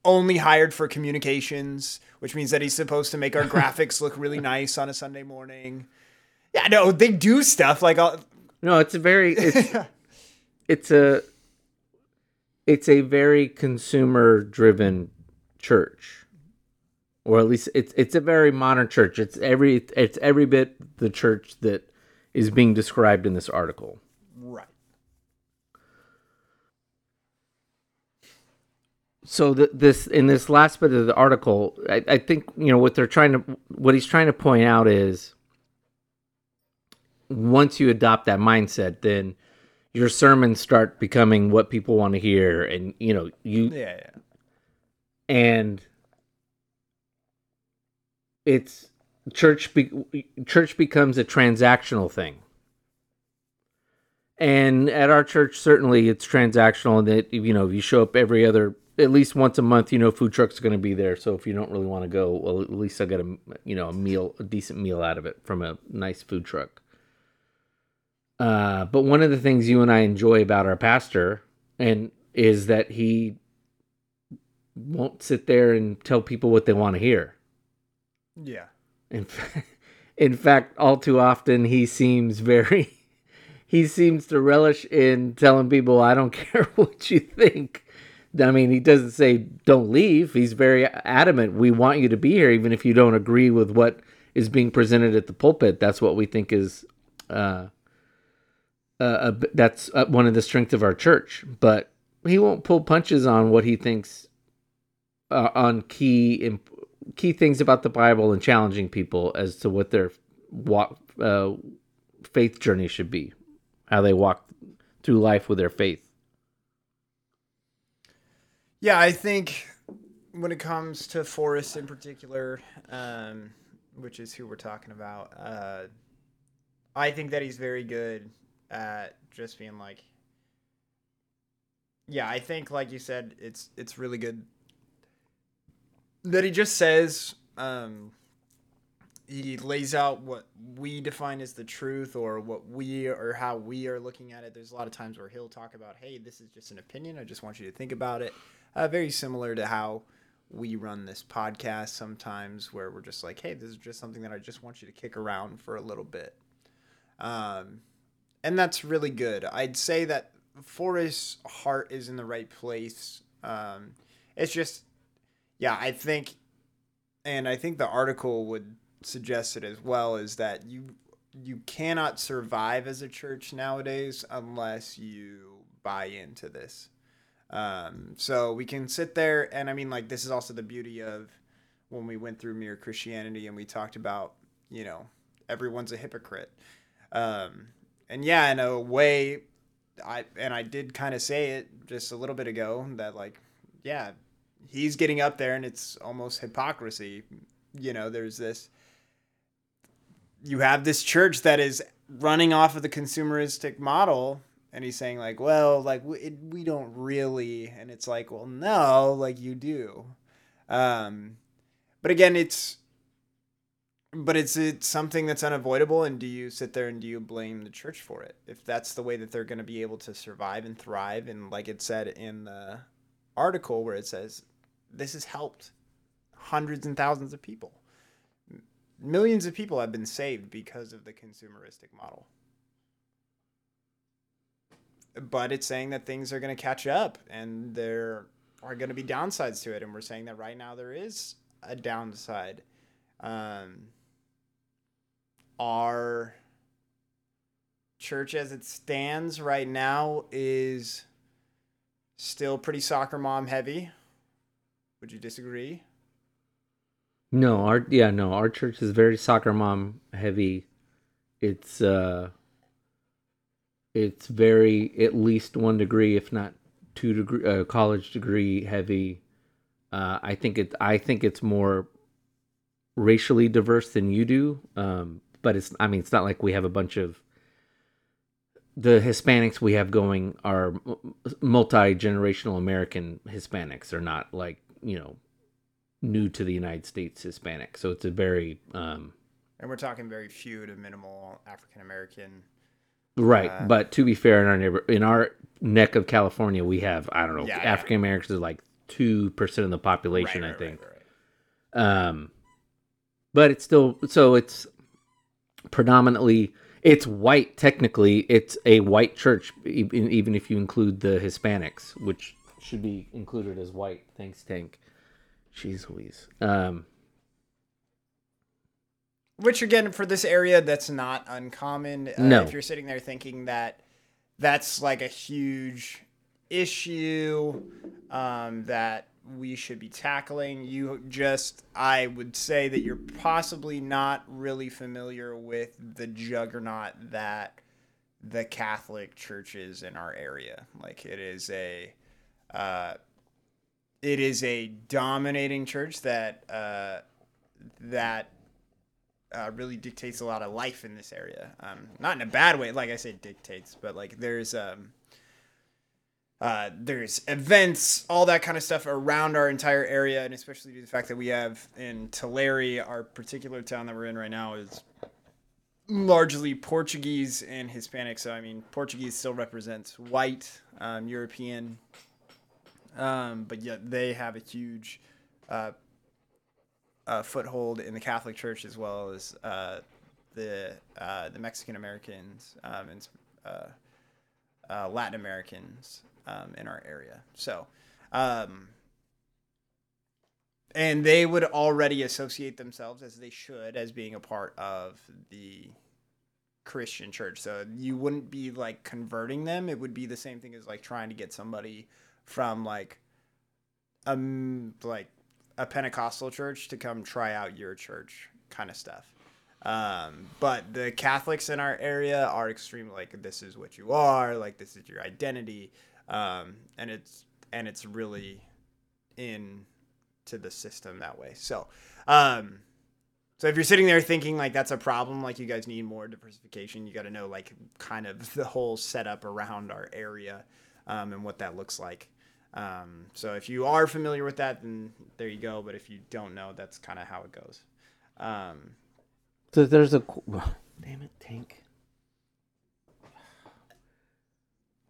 only hired for communications, which means that he's supposed to make our graphics look really nice on a Sunday morning. Yeah, no, they do stuff like uh, No, it's a very it's it's a it's a very consumer driven church. Or at least it's it's a very modern church. It's every it's every bit the church that is being described in this article. right. so the, this in this last bit of the article, I, I think you know what they're trying to what he's trying to point out is once you adopt that mindset, then your sermons start becoming what people want to hear, and you know you Yeah, yeah. and it's church be, church becomes a transactional thing. And at our church certainly it's transactional and that you know if you show up every other at least once a month you know food trucks are going to be there. So if you don't really want to go well at least i'll get a you know a meal a decent meal out of it from a nice food truck uh, but one of the things you and i enjoy about our pastor and is that he won't sit there and tell people what they want to hear. Yeah. In, fa- in fact, all too often he seems very he seems to relish in telling people, "I don't care what you think." I mean, he doesn't say don't leave. He's very adamant. We want you to be here, even if you don't agree with what is being presented at the pulpit. That's what we think is uh, uh, a, that's one of the strengths of our church. But he won't pull punches on what he thinks uh, on key imp- key things about the Bible and challenging people as to what their walk uh, faith journey should be, how they walk through life with their faith. Yeah, I think when it comes to Forrest in particular, um, which is who we're talking about, uh, I think that he's very good just being like, yeah, I think like you said, it's it's really good that he just says um, he lays out what we define as the truth or what we or how we are looking at it. There's a lot of times where he'll talk about, hey, this is just an opinion. I just want you to think about it. Uh, very similar to how we run this podcast sometimes, where we're just like, hey, this is just something that I just want you to kick around for a little bit. Um, and that's really good. I'd say that Forrest's heart is in the right place. Um, it's just, yeah, I think, and I think the article would suggest it as well, is that you you cannot survive as a church nowadays unless you buy into this. Um, so we can sit there, and I mean, like, this is also the beauty of when we went through Mere Christianity and we talked about, you know, everyone's a hypocrite. Um, and yeah, in a way, I and I did kind of say it just a little bit ago that like, yeah, he's getting up there, and it's almost hypocrisy. You know, there's this. You have this church that is running off of the consumeristic model, and he's saying like, well, like we, it, we don't really, and it's like, well, no, like you do. Um, but again, it's but it's it's something that's unavoidable and do you sit there and do you blame the church for it? If that's the way that they're going to be able to survive and thrive and like it said in the article where it says this has helped hundreds and thousands of people. Millions of people have been saved because of the consumeristic model. But it's saying that things are going to catch up and there are going to be downsides to it and we're saying that right now there is a downside. Um, our church as it stands right now is still pretty soccer mom heavy. Would you disagree? No, our yeah, no, our church is very soccer mom heavy. It's uh it's very at least one degree, if not two degree uh, college degree heavy. Uh, I think it I think it's more racially diverse than you do. Um, but it's I mean it's not like we have a bunch of the Hispanics we have going are multi generational American Hispanics. They're not like you know new to the United States Hispanic. So it's a very um, And we're talking very few to minimal African American. right. Uh, but to be fair, in our neighbor in our neck of California, we have I don't know Yeah, yeah. African Americans is like two percent of the population. I think. Um, but it's still so it's predominantly it's white. Technically, it's a white church, even if you include the Hispanics, which should be included as white. Thanks, Tank. Jeez Louise. Um, Which again, for this area, that's not uncommon. Uh, No. If you're sitting there thinking that that's like a huge issue, um, that we should be tackling. You just, I would say that you're possibly not really familiar with the juggernaut that the Catholic Church is in our area. Like it is a, uh, it is a dominating church that uh, that uh, really dictates a lot of life in this area. Um, not in a bad way, like I said, dictates, but like there's um, uh, there's events, all that kind of stuff around our entire area, and especially due to the fact that we have in Tulare, our particular town that we're in right now is largely Portuguese and Hispanic. So I mean, Portuguese still represents white, um, European, um, but yet they have a huge uh, uh, foothold in the Catholic Church as well as uh, the uh, the Mexican Americans um, and uh, uh, Latin Americans um, in our area. So, um, and they would already associate themselves as they should as being a part of the Christian church. So you wouldn't be like converting them. It would be the same thing as like trying to get somebody from like um like a Pentecostal church to come try out your church kind of stuff. Um, but the Catholics in our area are extremely like this is what you are, like this is your identity, um, and it's and it's really in to the system that way. So, um, so if you're sitting there thinking like that's a problem, like you guys need more diversification, you got to know like kind of the whole setup around our area um, and what that looks like. Um, so if you are familiar with that, then there you go. But if you don't know, that's kind of how it goes. Um, So there's a damn it, Tank.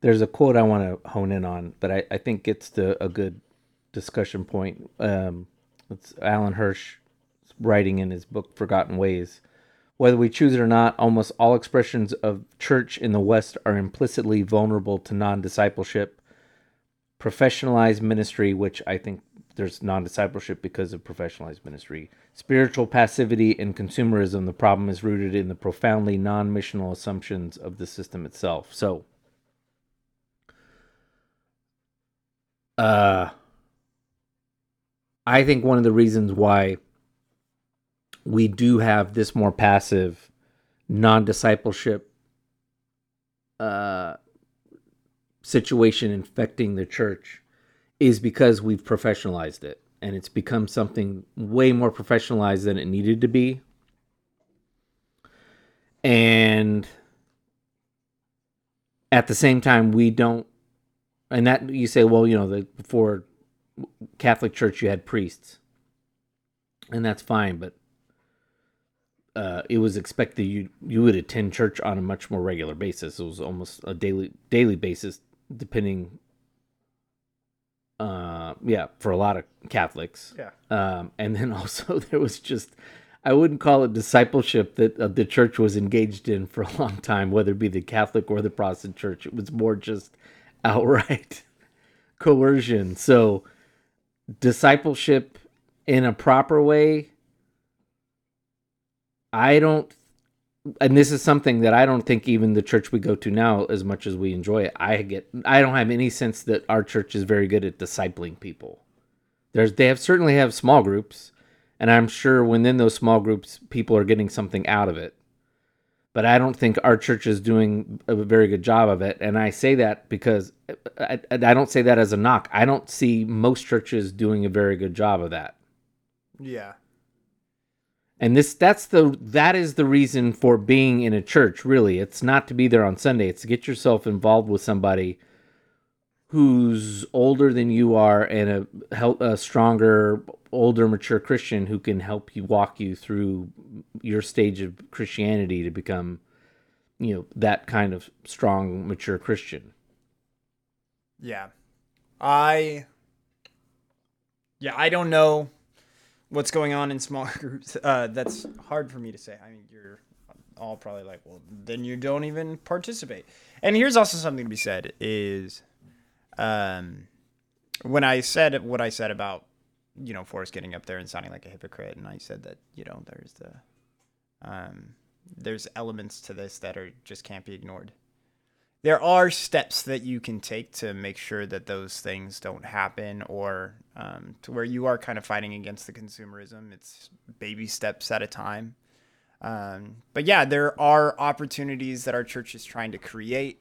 There's a quote I want to hone in on, but I, I think gets to a good discussion point. Um, it's Alan Hirsch writing in his book Forgotten Ways. Whether we choose it or not, almost all expressions of church in the West are implicitly vulnerable to non-discipleship, professionalized ministry, which I think there's non-discipleship because of professionalized ministry, spiritual passivity, and consumerism. The problem is rooted in the profoundly non-missional assumptions of the system itself. So, uh, I think one of the reasons why we do have this more passive, non-discipleship uh, situation infecting the church is because we've professionalized it and it's become something way more professionalized than it needed to be. And at the same time, we don't, and that you say, well, you know, the before Catholic Church, you had priests, and that's fine, but uh, it was expected you you would attend church on a much more regular basis. It was almost a daily daily basis, depending uh yeah for a lot of catholics Yeah. um and then also there was just i wouldn't call it discipleship that uh, the church was engaged in for a long time whether it be the catholic or the protestant church it was more just outright coercion so discipleship in a proper way i don't and this is something that I don't think even the church we go to now, as much as we enjoy it, I get I don't have any sense that our church is very good at discipling people. There's they have certainly have small groups, and I'm sure within those small groups, people are getting something out of it. But I don't think our church is doing a very good job of it, and I say that because I, I don't say that as a knock. I don't see most churches doing a very good job of that yeah. and this that's the that is the reason for being in a church really it's not to be there on sunday it's to get yourself involved with somebody who's older than you are and a, a stronger older mature christian who can help you walk you through your stage of christianity to become you know that kind of strong mature christian Yeah. I Yeah, I don't know what's going on in small groups. Uh that's hard for me to say. I mean, you're all probably like, "Well, then you don't even participate." And here's also something to be said is um when I said what I said about you know, Forrest getting up there and sounding like a hypocrite and I said that, you know, there's the um there's elements to this that are just can't be ignored. there are steps that you can take to make sure that those things don't happen or um, to where you are kind of fighting against the consumerism. It's baby steps at a time. Um, but yeah, there are opportunities that our church is trying to create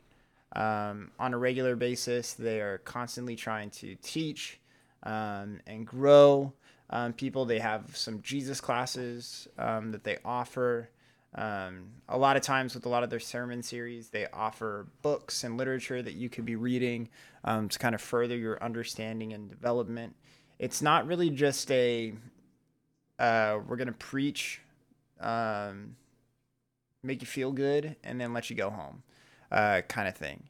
um, on a regular basis. They are constantly trying to teach um, and grow um, people. They have some Jesus classes um, that they offer. Um, a lot of times, with a lot of their sermon series, they offer books and literature that you could be reading to kind of further your understanding and development. It's not really just a uh, we're going to preach, um, make you feel good, and then let you go home uh, kind of thing.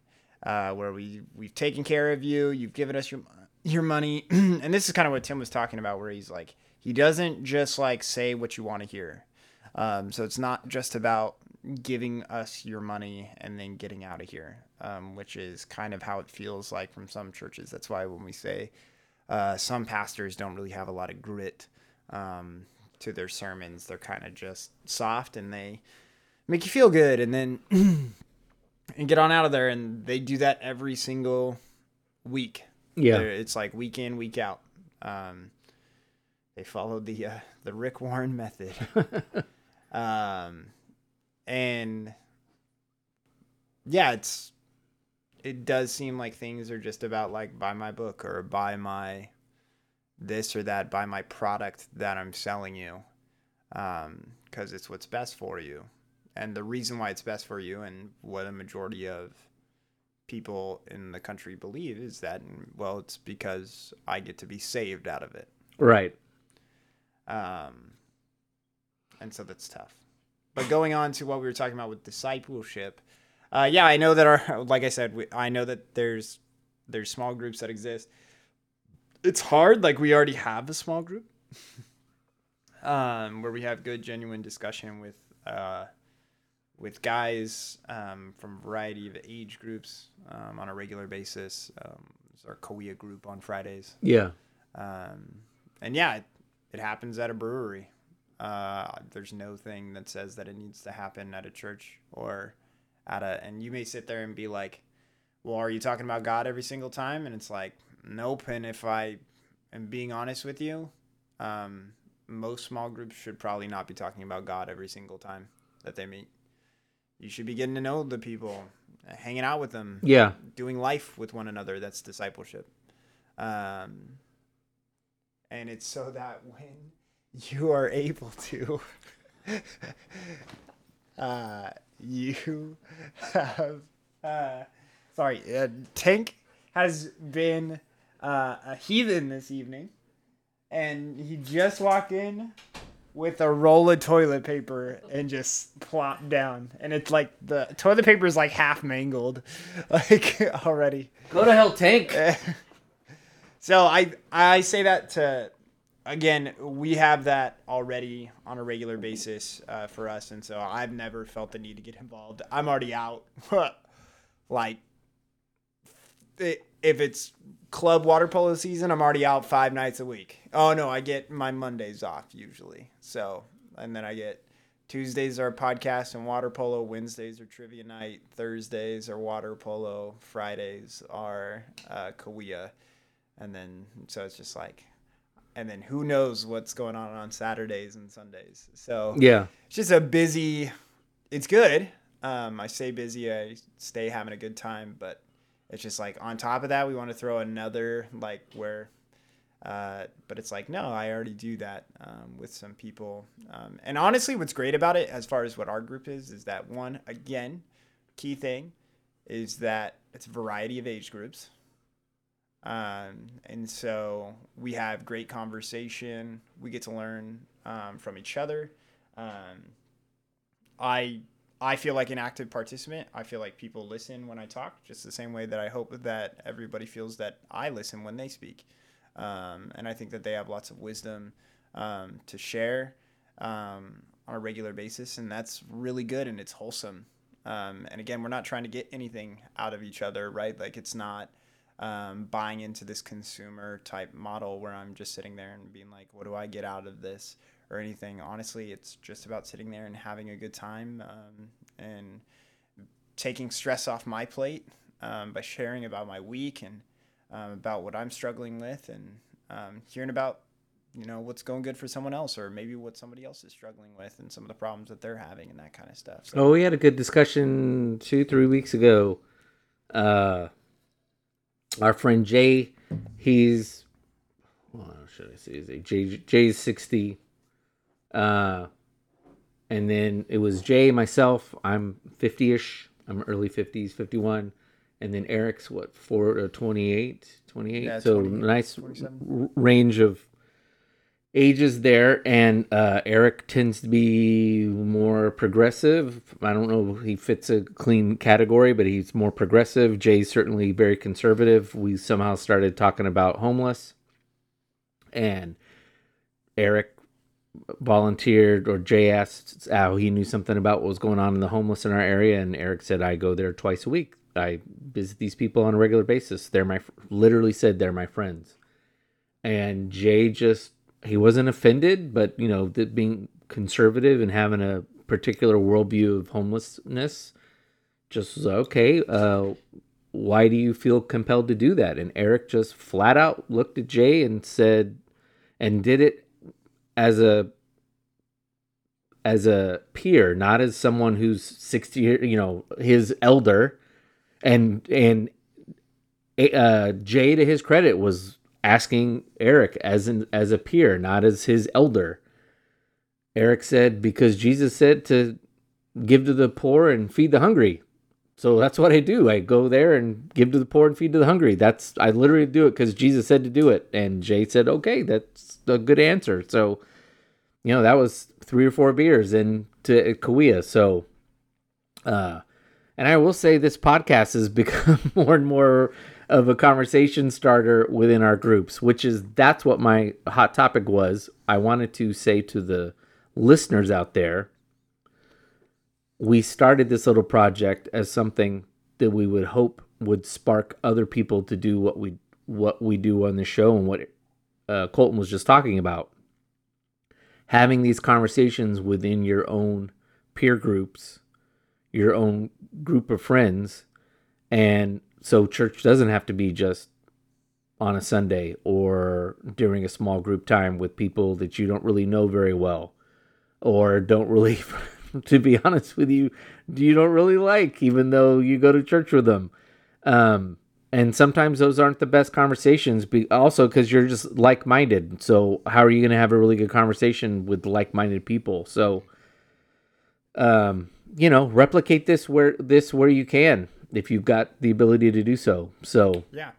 Uh, where we we've taken care of you, you've given us your your money, and this is kind of what Tim was talking about, where he's like he doesn't just like say what you want to hear. Um, so it's not just about giving us your money and then getting out of here, um, which is kind of how it feels like from some churches. That's why when we say uh, some pastors don't really have a lot of grit um, to their sermons, they're kind of just soft and they make you feel good and then and get on out of there. And they do that every single week. Yeah. They're- it's like week in, week out. Um, they followed the uh, the Rick Warren method. um, and yeah, it's it does seem like things are just about like buy my book or buy my this or that, buy my product that I'm selling you, because it's what's best for you, and the reason why it's best for you, and what a majority of people in the country believe is that well, it's because I get to be saved out of it. Right. Um, and so that's tough. But going on to what we were talking about with discipleship, uh, yeah, I know that our, like I said, we, I know that there's there's small groups that exist. It's hard, like we already have a small group, um, where we have good, genuine discussion with uh, with guys um, from a variety of age groups um, on a regular basis. Um, it's our Korea group on Fridays. Yeah. Um, and yeah, it, it happens at a brewery. Uh, there's no thing that says that it needs to happen at a church or at a. And you may sit there and be like, "Well, are you talking about God every single time?" And it's like, nope. And if I am being honest with you, um, most small groups should probably not be talking about God every single time that they meet. You should be getting to know the people, hanging out with them, Yeah. doing life with one another. That's discipleship. Um, and it's so that when you are able to, uh, you have, uh, sorry, uh, Tank has been uh, a heathen this evening, and he just walked in with a roll of toilet paper and just plop down, and it's like the toilet paper is like half mangled, like already. Go to hell, Tank. So I I say that to again we have that already on a regular basis uh, for us, and so I've never felt the need to get involved. I'm already out. like i- if it's club water polo season, I'm already out five nights a week. Oh no, I get my Mondays off usually. So and then I get Tuesdays are podcast and water polo. Wednesdays are trivia night. Thursdays are water polo. Fridays are uh, Kawia and then so it's just like and then who knows what's going on on saturdays and sundays so Yeah. it's just a busy it's good um, i stay busy i stay having a good time but it's just like on top of that we want to throw another like where uh, but it's like no i already do that um, with some people um, and honestly what's great about it as far as what our group is is that one again key thing is that it's a variety of age groups um, and so we have great conversation. We get to learn um, from each other. Um, I I feel like an active participant. I feel like people listen when I talk, just the same way that I hope that everybody feels that I listen when they speak. Um, and I think that they have lots of wisdom um, to share um, on a regular basis, and that's really good and it's wholesome. Um, and again, we're not trying to get anything out of each other, right? Like it's not um, buying into this consumer type model where I'm just sitting there and being like, what do I get out of this or anything. Honestly, it's just about sitting there and having a good time um, and taking stress off my plate um, by sharing about my week and um, about what I'm struggling with and um, hearing about you know what's going good for someone else or maybe what somebody else is struggling with and some of the problems that they're having and that kind of stuff. So Oh, we had a good discussion two, three weeks ago. Uh, our friend Jay, he's, what should I say? Is Jay? Jay's sixty. Uh, and then it was Jay, myself. I'm fifty-ish. I'm early fifties, fifty-one, and then Eric's what four uh, 28, 28. Yeah, so 28, nice r- range of ages there and uh, eric tends to be more progressive i don't know if he fits a clean category but he's more progressive jay's certainly very conservative we somehow started talking about homeless and eric volunteered or jay asked how he knew something about what was going on in the homeless in our area and eric said i go there twice a week. I visit these people on a regular basis. They're my literally said they're my friends. And jay just he wasn't offended but you know being conservative and having a particular worldview of homelessness just was okay uh why do you feel compelled to do that? And eric just flat out looked at jay and said and did it as a as a peer not as someone who's 60 you know his elder. And and uh jay to his credit was asking eric as an as a peer not as his elder. Eric said because jesus said to give to the poor and feed the hungry so that's what i do i go there and give to the poor and feed to the hungry that's i literally do it because jesus said to do it and jay said okay that's a good answer so you know that was three or four beers into Kauai. so uh and I will say this podcast has become more and more of a conversation starter within our groups, which is that's what my hot topic was. I wanted to say to the listeners out there, we started this little project as something that we would hope would spark other people to do what we what we do on the show and what uh, Colton was just talking about. Having these conversations within your own peer groups your own group of friends and so church doesn't have to be just on a Sunday or during a small group time with people that you don't really know very well or don't really to be honest with you you don't really like even though you go to church with them. Um and sometimes those aren't the best conversations be also because you're just like-minded. So how are you going to have a really good conversation with like-minded people? So um you know replicate this where this where you can if you've got the ability to do so. So Yeah.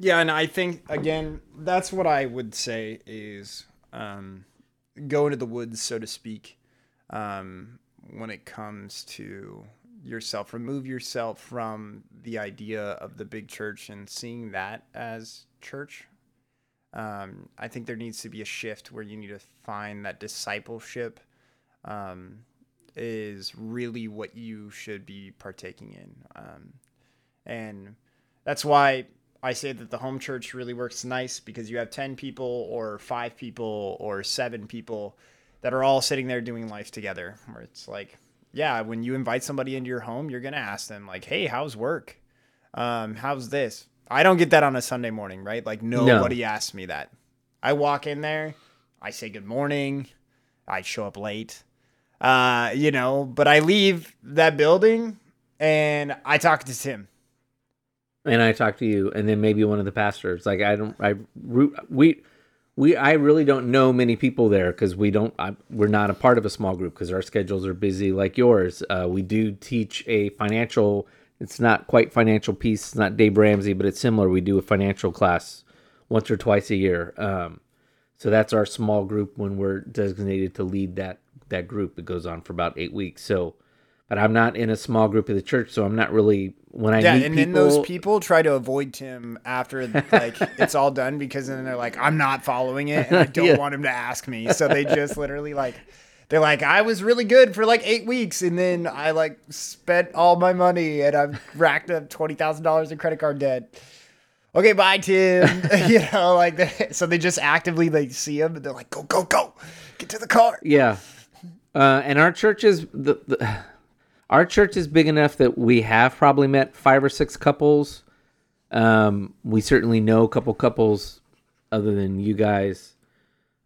Yeah, and I think again, that's what I would say is um, go into the woods, so to speak, um, when it comes to yourself. Remove yourself from the idea of the big church and seeing that as church. Um, I think there needs to be a shift where you need to find that discipleship um, is really what you should be partaking in. Um, and that's why I say that the home church really works nice because you have 10 people or five people or seven people that are all sitting there doing life together. Where it's like, yeah, when you invite somebody into your home, you're going to ask them, like, hey, how's work? Um, how's this? I don't get that on a Sunday morning, right? Like, nobody asks me that. I walk in there, I say good morning, I show up late, uh, you know, but I leave that building and I talk to Tim. And I talk to you, and then maybe one of the pastors. Like I don't, I we. We, I really don't know many people there because we don't. I, we're not a part of a small group because our schedules are busy like yours. Uh, we do teach a financial. It's not quite financial piece. It's not Dave Ramsey, but it's similar. We do a financial class once or twice a year. Um, so that's our small group when we're designated to lead that that group. It goes on for about eight weeks. So, but I'm not in a small group of the church, so I'm not really when I Yeah, meet and people. then those people try to avoid Tim after like it's all done because then they're like, I'm not following it, and I don't Yeah. want him to ask me. So they just literally like, they're like, I was really good for like eight weeks, and then I like spent all my money, and I've racked up twenty thousand dollars in credit card debt. Okay, bye, Tim. you know, like they, so they just actively they see him, and they're like, go, go, go, get to the car. Yeah. Uh, and our churches, the, the our church is big enough that we have probably met five or six couples. Um, we certainly know a couple couples other than you guys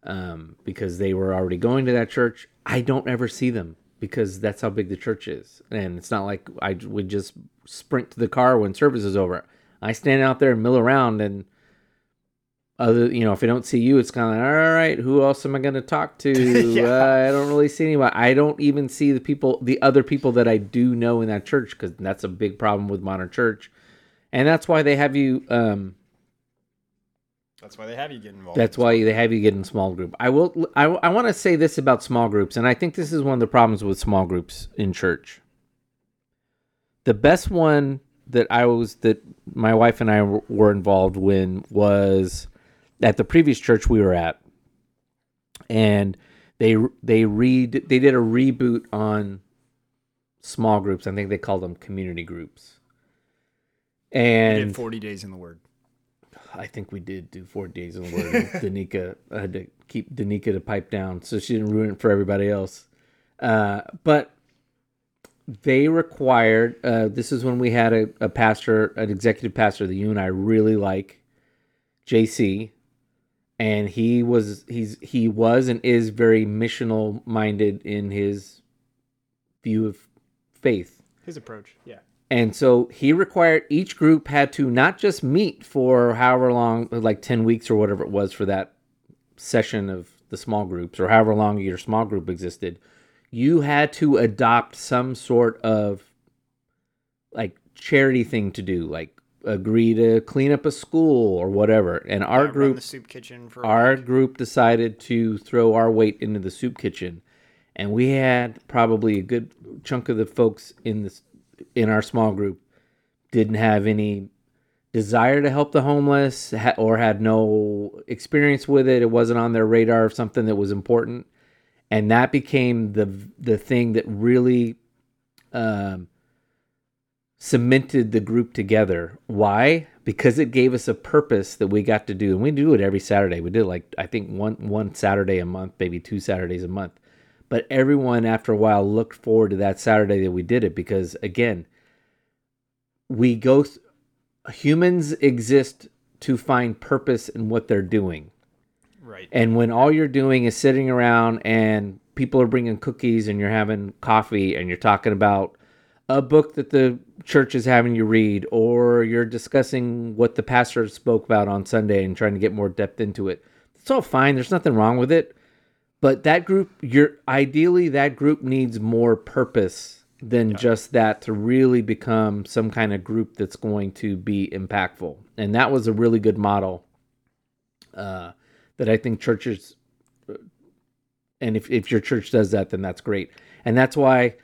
um, because they were already going to that church. I don't ever see them because that's how big the church is, and it's not like I would just sprint to the car when service is over. I stand out there and mill around, and other you know, if I don't see you, it's kind of like, all right, who else am I going to talk to? Yeah. uh, I don't really see anybody. I don't even see the people, the other people that I do know in that church, because that's a big problem with modern church, and that's why they have you. Um, That's why they have you get involved. that's why they have you get in small group. I will. I, I want to say this about small groups, and I think this is one of the problems with small groups in church. The best one that I was that my wife and i were involved in was at the previous church we were at, and they they read they did a reboot on small groups. I think they called them community groups. And did 40 days in the Word. I think we did do four days in the word. Danica I had to keep Danica to pipe down so she didn't ruin it for everybody else. Uh, but they required. Uh, this is when we had a, a pastor, an executive pastor that you and I really like, JC, and he was he's he was and is very missional minded in his view of faith. His approach. Yeah. And so he required each group had to not just meet for however long, like 10 weeks or whatever it was for that session of the small groups or however long your small group existed. You had to adopt some sort of like charity thing to do, like agree to clean up a school or whatever. And our Yeah, group the soup kitchen for our group decided to throw our weight into the soup kitchen. And we had probably a good chunk of the folks in this in our small group didn't have any desire to help the homeless ha- or had no experience with it. It wasn't on their radar of something that was important. And that became the the thing that really um, cemented the group together. Why? Because it gave us a purpose that we got to do, and we do it every Saturday. We did like I think one one Saturday a month, maybe two Saturdays a month. But everyone after a while looked forward to that Saturday that we did it because again, we go. Th- humans exist to find purpose in what they're doing. Right. And when all you're doing is sitting around and people are bringing cookies and you're having coffee and you're talking about a book that the church is having you read or you're discussing what the pastor spoke about on Sunday and trying to get more depth into it. It's all fine. There's nothing wrong with it. But that group, you're ideally that group needs more purpose than just that to really become some kind of group that's going to be impactful. And that was a really good model uh, that I think churches, and if, if your church does that, then that's great. And that's why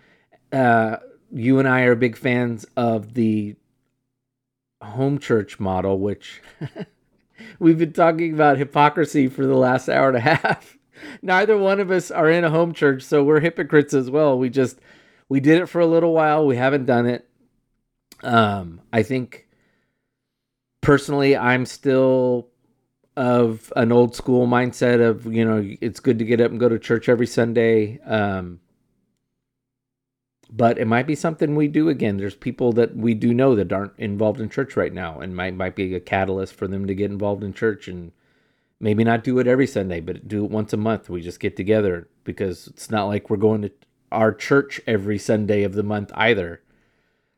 uh, you and I are big fans of the home church model, which we've been talking about hypocrisy for the last hour and a half. Neither one of us are in a home church, so we're hypocrites as well. We just we did it for a little while. We haven't done it. Um, I think personally, I'm still of an old school mindset of you know it's good to get up and go to church every Sunday. Um, but it might be something we do again. There's people that we do know that aren't involved in church right now, and might might be a catalyst for them to get involved in church and maybe not do it every Sunday, but do it once a month. We just get together because it's not like we're going to our church every Sunday of the month either.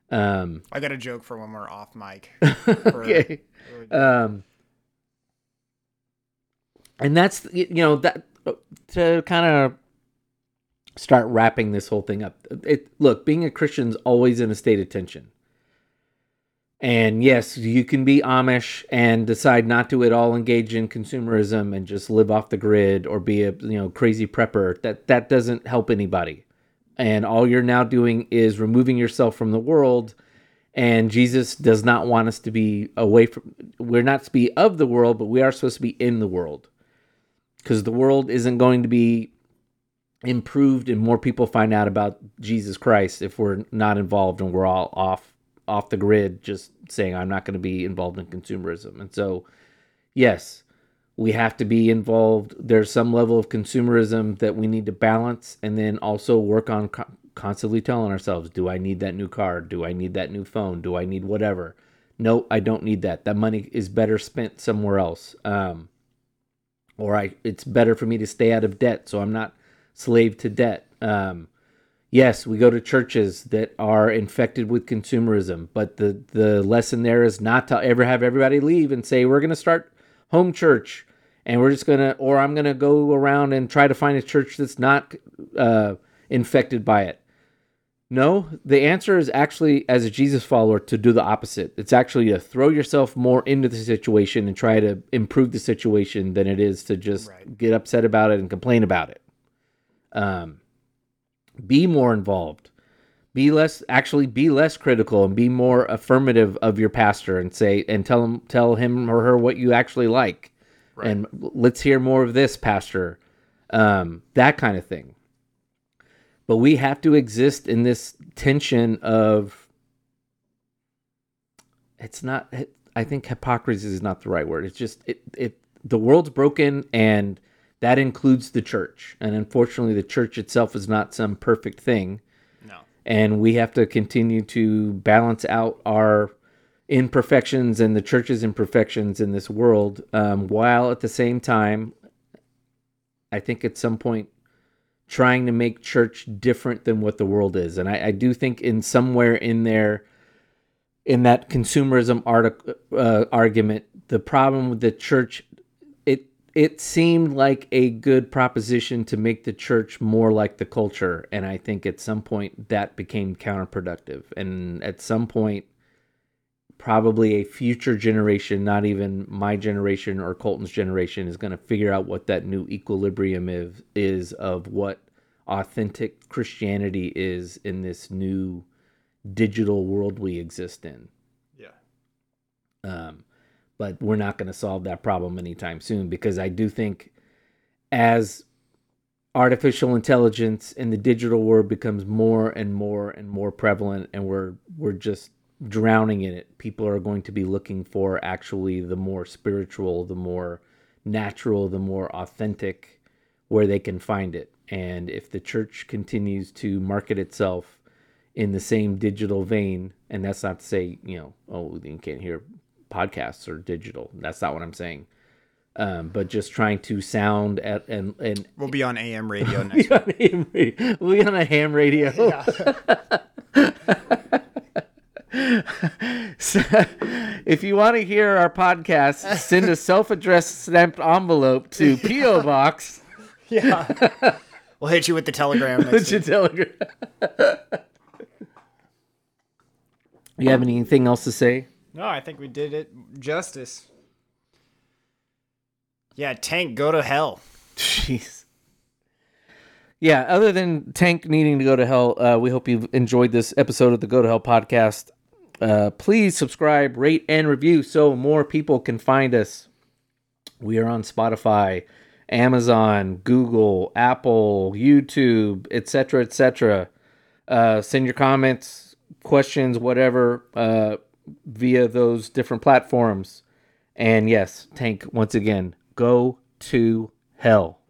Um, I got a joke for when we're off mic. For- okay. Um, and that's you know that to kind of start wrapping this whole thing up. It look, being a Christian's always in a state of tension. And yes, you can be Amish and decide not to at all engage in consumerism and just live off the grid or be a you know crazy prepper. That that doesn't help anybody. And all you're now doing is removing yourself from the world. And Jesus does not want us to be away from we're not to be of the world, but we are supposed to be in the world. Because the world isn't going to be improved and more people find out about Jesus Christ if we're not involved and we're all off off the grid just saying I'm not going to be involved in consumerism. And so yes, we have to be involved. There's some level of consumerism that we need to balance and then also work on co- constantly telling ourselves, do I need that new car? Do I need that new phone? Do I need whatever? No, I don't need that. That money is better spent somewhere else. Um, or I, it's better for me to stay out of debt, so I'm not slave to debt. Um, yes, we go to churches that are infected with consumerism, but the the lesson there is not to ever have everybody leave and say we're going to start home church and we're just going to or I'm going to go around and try to find a church that's not uh, infected by it. No, the answer is actually, as a Jesus follower, to do the opposite. It's actually to throw yourself more into the situation and try to improve the situation than it is to just Right. get upset about it and complain about it. Um, be more involved. Be less, actually, be less critical and be more affirmative of your pastor and say and tell him, tell him or her what you actually like, and let's hear more of this, pastor. Um, that kind of thing but we have to exist in this tension of it's not i think hypocrisy is not the right word it's just it, it the world's broken and that includes the church. And unfortunately the church itself is not some perfect thing. No. and we have to continue to balance out our imperfections and the church's imperfections in this world um, while at the same time i think at some point trying to make church different than what the world is. And i, I do think in somewhere in there in that consumerism artic- uh, argument the problem with the church it seemed like a good proposition to make the church more like the culture. And i think at some point that became counterproductive. And at some point probably a future generation not even my generation or colton's generation is going to figure out what that new equilibrium is, is of what authentic christianity is in this new digital world we exist in. Yeah. um, but we're not going to solve that problem anytime soon because I do think as artificial intelligence in the digital world becomes more and more and more prevalent and we're we're just drowning in it people are going to be looking for actually the more spiritual the more natural the more authentic where they can find it. And if the church continues to market itself in the same digital vein and that's not to say you know oh you can't hear podcasts or digital that's not what i'm saying um, but just trying to sound at and and We'll be on AM radio next we on ham radio. we on a ham radio So, if you want to hear our podcast send a self-addressed stamped envelope to po box Yeah. we'll hit you with the telegram next Put your telegram. you have anything else to say? No, I think we did it justice. Yeah, Tank, go to hell. Jeez. Yeah, other than Tank needing to go to hell, uh, we hope you've enjoyed this episode of the Go to Hell podcast. Uh, please subscribe, rate, and review so more people can find us. We are on Spotify, Amazon, Google, Apple, YouTube, etc., etc. Uh, send your comments, questions, whatever, uh, via those different platforms. And yes, Tank, once again, go to hell.